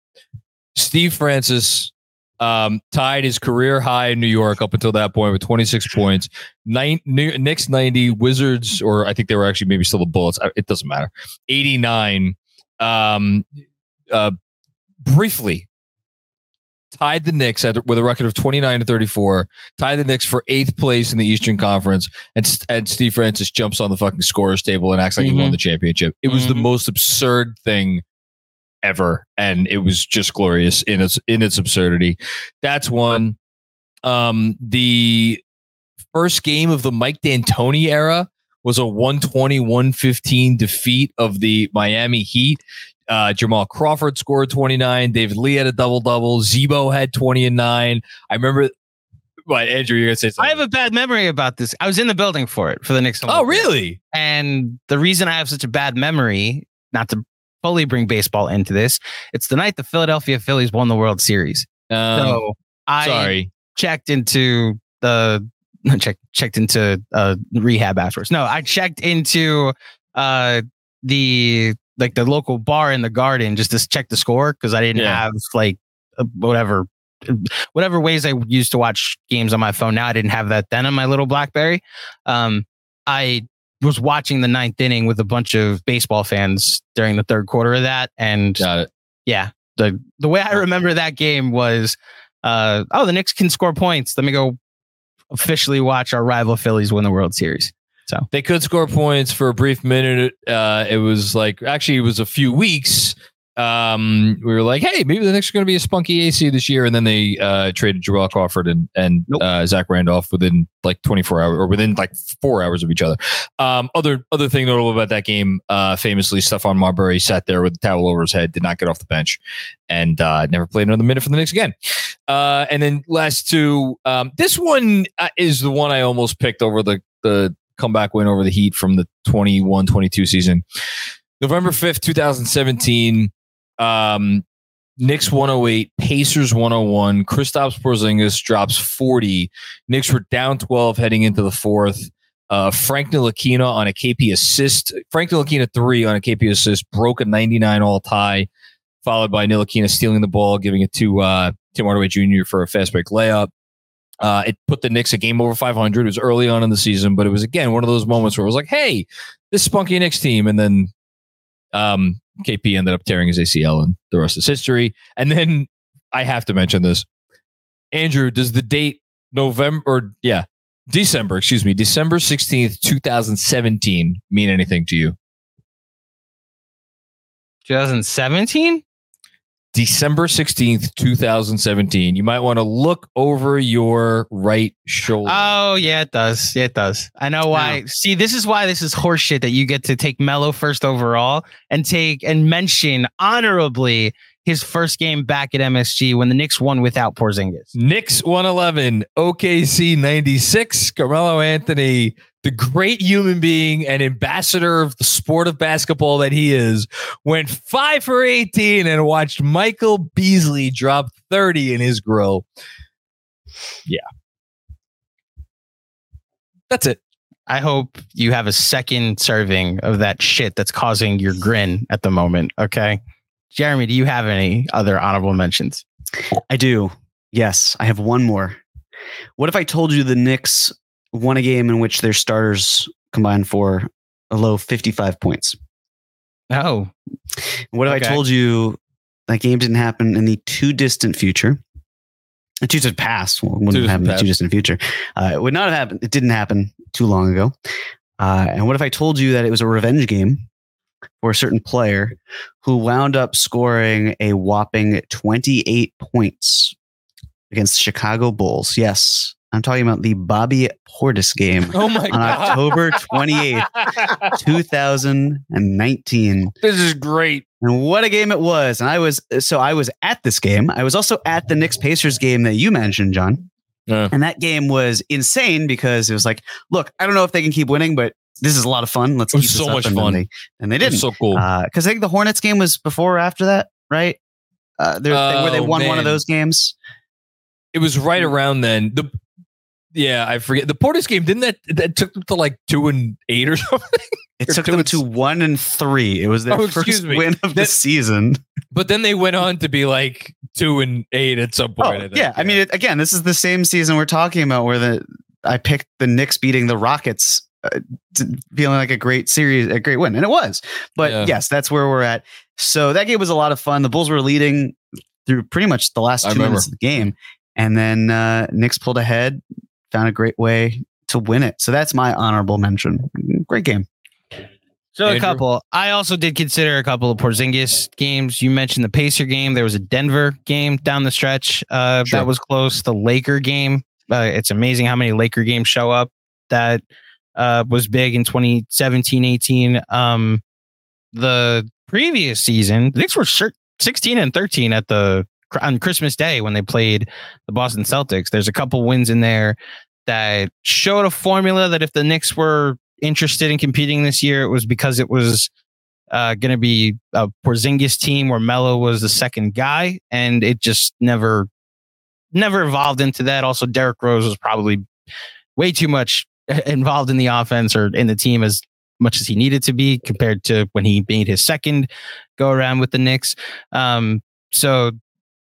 Steve Francis um, tied his career high in New York up until that point with 26 points. Nine, New, Knicks 90, Wizards, or I think they were actually maybe still the Bullets. It doesn't matter. 89. Um, uh, briefly tied the Knicks at, with a record of 29 to 34, tied the Knicks for eighth place in the Eastern Conference, and, and Steve Francis jumps on the fucking scorers table and acts like he won Mhm. the championship. It was the Mhm. most absurd thing ever, and it was just glorious in its in its absurdity. That's one. Um, the first game of the Mike D'Antoni era was a 120-115 defeat of the Miami Heat. Uh, Jamal Crawford scored 29. David Lee had a double double. Z-Bo had 20 and 9. I remember. What, Andrew, you're to say something. I have a bad memory about this. I was in the building for it for the Knicks. oh, really? And the reason I have such a bad memory, not to fully bring baseball into this, it's the night the Philadelphia Phillies won the World Series. Um, so I sorry. checked into the [laughs] check checked into uh rehab afterwards. No, I checked into uh the like the local bar in the garden just to check the score because I didn't Yeah. have like uh, whatever whatever ways I used to watch games on my phone. Now I didn't have that then on my little BlackBerry. Um, I was watching the ninth inning with a bunch of baseball fans during the third quarter of that, and yeah, the the way I remember that game was, uh, oh, the Knicks can score points. Let me go officially watch our rival Phillies win the World Series. So they could score points for a brief minute. Uh, it was like actually it was a few weeks um, we were like, hey, maybe the Knicks are going to be a spunky AC this year, and then they uh, traded Joel Crawford and and Nope. uh, Zach Randolph within like 24 hours or within like four hours of each other. Um, other other thing notable about that game, uh, famously, Stephon Marbury sat there with a towel over his head, did not get off the bench, and uh, never played another minute for the Knicks again. Uh, and then last two, um, this one uh, is the one I almost picked over the the comeback win over the Heat from the 21-22 season. November 5th, 2017. Um, Knicks 108, Pacers 101. Kristaps Porzingis drops 40. Knicks were down 12 heading into the fourth. Uh, Frank Ntilikina on a KP assist. Frank Ntilikina three on a KP assist broke a 99 all tie, followed by Ntilikina stealing the ball, giving it to uh, Tim Hardaway Jr. for a fast break layup. Uh, it put the Knicks a game over 500. It was early on in the season, but it was again one of those moments where it was like, "Hey, this spunky Knicks team," and then um, KP ended up tearing his ACL, and the rest is history. And then I have to mention this, Andrew. Does the date November or yeah December? Excuse me, December sixteenth, two thousand seventeen, mean anything to you? 2017. December 16th, 2017. You might want to look over your right shoulder. Oh yeah, it does. Yeah, it does. I know why. See, this is why this is horseshit that you get to take Melo first overall and take and mention honorably his first game back at MSG when the Knicks won without Porzingis. Knicks 111, OKC 96. Carmelo Anthony, the great human being and ambassador of the sport of basketball that he is, went five for 18 and watched Michael Beasley drop 30 in his grill. Yeah. That's it. I hope you have a second serving of that shit that's causing your grin at the moment. Okay. Jeremy, do you have any other honorable mentions? I do. Yes, I have one more. What if I told you the Knicks won a game in which their starters combined for a low 55 points? Oh, What if Okay. I told you that game didn't happen in the too distant future? The too distant past well, wouldn't have happened in the too distant future. Uh, it would not have happened. It didn't happen too long ago. Uh, and what if I told you that it was a revenge game for a certain player who wound up scoring a whopping 28 points against the Chicago Bulls? Yes, I'm talking about the Bobby Portis game Oh my on October 28th, 2019. this is great. And what a game it was. And I was, so I was at this game. I was also at the Knicks Pacers game that you mentioned, Jon. Yeah. And that game was insane because it was like, look, I don't know if they can keep winning, but this is a lot of fun. Let's It keep so much and fun. They, and they didn't. so cool. Because I think the Hornets game was before or after that, right? Uh, they- where they Oh, won one of those games. It was right around then. The yeah, I forget the Portis game. Didn't that that took them to like two and eight or [laughs] something? It Or took them and to one and three. It was their Oh, first me. win of the season. But then they went on to be like two and eight at some Oh, point. I think. yeah. I mean, it, again, this is the same season we're talking about where the I picked the Knicks beating the Rockets, uh, feeling like a great series, a great win, and it was. But Yeah. yes, that's where we're at. So that game was a lot of fun. The Bulls were leading through pretty much the last two minutes of the game, and then uh, Knicks pulled ahead, found a great way to win it. So that's my honorable mention. Great game. So a couple. I also did consider a couple of Porzingis games. You mentioned the Pacer game. There was a Denver game down the stretch uh, Sure. that was close. The Laker game. Uh, it's amazing how many Laker games show up. That uh, was big in 2017, 18. Um, the previous season, the Knicks were shir- 16 and 13 at the on Christmas Day when they played the Boston Celtics. There's a couple wins in there that showed a formula that if the Knicks were interested in competing this year, it was because it was uh, going to be a Porzingis team where Melo was the second guy, and it just never, never evolved into that. Also, Derrick Rose was probably way too much [laughs] involved in the offense or in the team as much as he needed to be compared to when he made his second go around with the Knicks. Um, so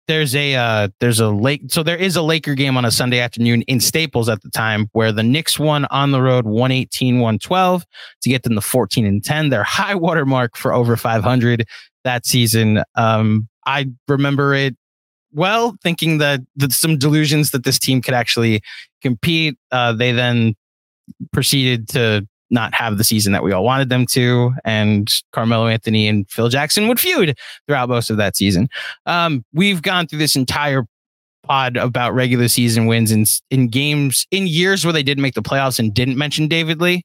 there's a uh, there's a lake so there is a Laker game on a Sunday afternoon in Staples at the time where the Knicks won on the road 118 112 to get them to 14 and 10 their high water mark for over 500 that season. Um I remember it well thinking that, that some delusions that this team could actually compete. Uh they then proceeded to not have the season that we all wanted them to, and Carmelo Anthony and Phil Jackson would feud throughout most of that season. Um, we've gone through this entire pod about regular season wins in in games in years where they didn't make the playoffs and didn't mention David Lee.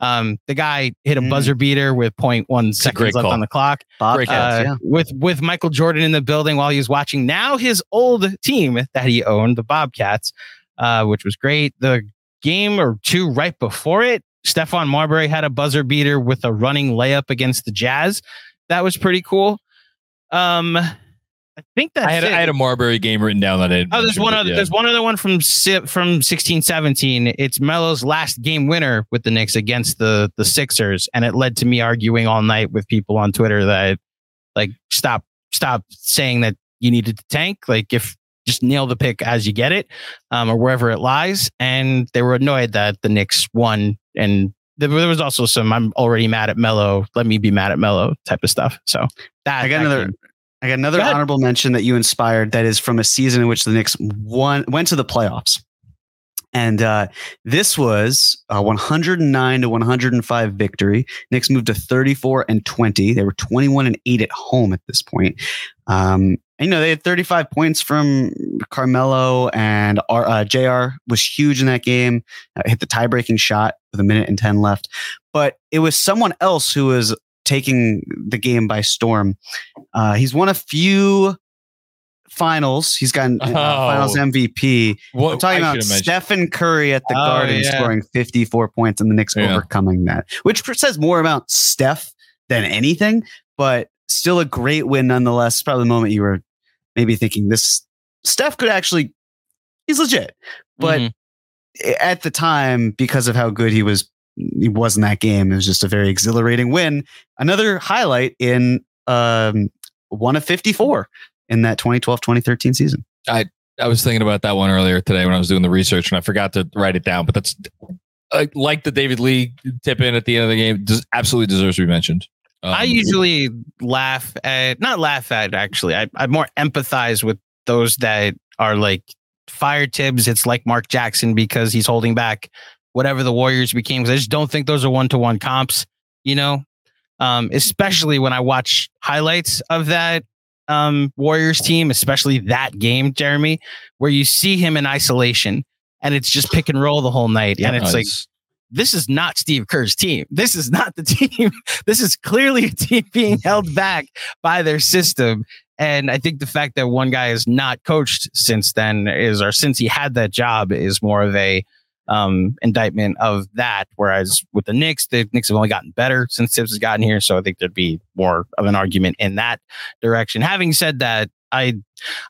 Um, the guy hit a Mm. buzzer beater with 0.1 seconds left call. on the clock. Bobcats, Uh, yeah. with with Michael Jordan in the building while he was watching now his old team that he owned, the Bobcats, uh, which was great. The game or two right before it, Stephon Marbury had a buzzer beater with a running layup against the Jazz. That was pretty cool. Um, I think that's I had, it. I had a Marbury game written down that I Oh, there's one other. yeah. There's one other one from from 16, 17. It's Melo's last game winner with the Knicks against the the Sixers, and it led to me arguing all night with people on Twitter that like stop stop saying that you needed to tank. Like if just nail the pick as you get it, um, or wherever it lies. And they were annoyed that the Knicks won, and there, there was also some I'm already mad at Melo. Let me be mad at Melo type of stuff. So that I got that another. game- I got another Go honorable mention that you inspired. That is from a season in which the Knicks won, went to the playoffs, and uh, this was a 109 to 105 victory. Knicks moved to 34 and 20. They were 21 and eight at home at this point. Um, you know they had 35 points from Carmelo and R, uh, Jr. was huge in that game. Uh, hit the tie-breaking shot with a minute and 10 left, but it was someone else who was taking the game by storm. Uh, he's won a few finals. He's gotten uh, Oh. finals MVP. What- I'm talking I about mentioned- Stephen Curry at the Oh, Garden yeah. scoring 54 points and the Knicks Yeah. overcoming that, which says more about Steph than anything, but still a great win nonetheless. Probably the moment you were maybe thinking this Steph could actually, he's legit. But Mhm. at the time, because of how good he was, he was in that game, it was just a very exhilarating win. Another highlight in um, one of 54 in that 2012 2013 season. I I was thinking about that one earlier today when I was doing the research, and I forgot to write it down. But that's uh, like the David Lee tip in at the end of the game. Does, absolutely deserves to be mentioned. Um, I usually laugh at not laugh at actually. I I more empathize with those that are like fire Thibs. It's like Mark Jackson because he's holding back whatever the Warriors became. 'Cause I just don't think those are one to one comps. You know, um, especially when I watch highlights of that um, Warriors team, especially that game, Jeremy, where you see him in isolation and it's just pick and roll the whole night, and no, it's like this is not Steve Kerr's team. This is not the [laughs] team. This is clearly a team being held back by their system. And I think the fact that one guy is not coached since then is, or since he had that job, is more of a um, indictment of that. Whereas with the Knicks, the Knicks have only gotten better since Thibs has gotten here. So I think there'd be more of an argument in that direction. Having said that, I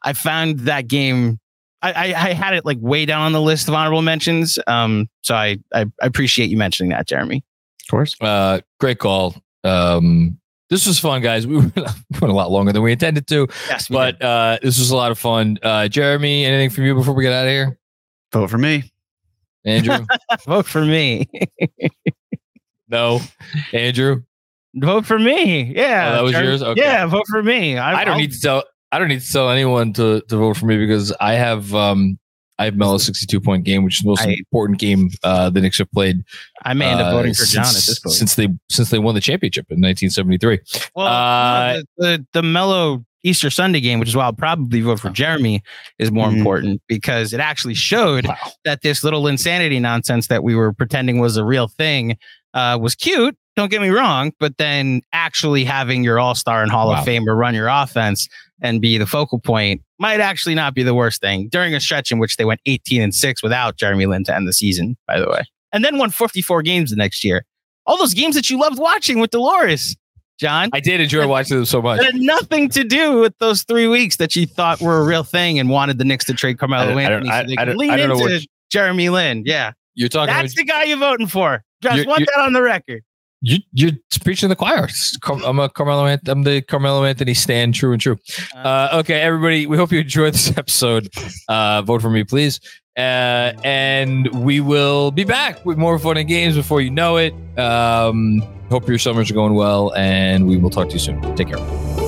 I found that game I, I, I had it like way down on the list of honorable mentions. Um, so I, I, I appreciate you mentioning that, Jeremy. Of course. Uh, great call. Um, this was fun, guys. [laughs] We went, a lot longer than we intended to, Yes, but uh, this was a lot of fun. Uh, Jeremy, anything from you before we get out of here? Vote for me. Andrew, [laughs] vote for me. [laughs] no. Andrew, vote for me. Yeah, Oh, that was yours? Okay. Yeah, vote for me. I, I don't I'll- need to tell. I don't need to tell anyone to, to vote for me because I have um I have Melo's sixty two point game, which is the most I- important game uh, the Knicks have played. I may end up uh, voting for Jon at since- this point. since they since they won the championship in nineteen seventy three. well, uh, the, the the Melo Easter Sunday game, which is why I'll probably vote for Jeremy, is more Mhm. important because it actually showed Wow. that this little Linsanity nonsense that we were pretending was a real thing uh, was cute. Don't get me wrong, but then actually having your All Star and Hall Wow. of Famer run your offense and be the focal point might actually not be the worst thing during a stretch in which they went 18 and six without Jeremy Lin to end the season. By the way, and then won 54 games the next year. All those games that you loved watching with Dolores, Jon. I did enjoy watching them so much. That had nothing to do with those three weeks that you thought were a real thing and wanted the Knicks to trade Carmelo I Anthony so I- they I could don't- lean I don't know into what- Jeremy Lin. Yeah, You're talking. that's about, the guy you're voting for. Just want that on the record. you you're preaching the choir. I'm a Carmelo. I'm the Carmelo Anthony stand. True and true. Uh, okay, everybody. We hope you enjoyed this [laughs] episode. Uh, vote for me, please. Uh, and we will be back with more fun and games before you know it. Um, hope your summers are going well, and we will talk to you soon. Take care.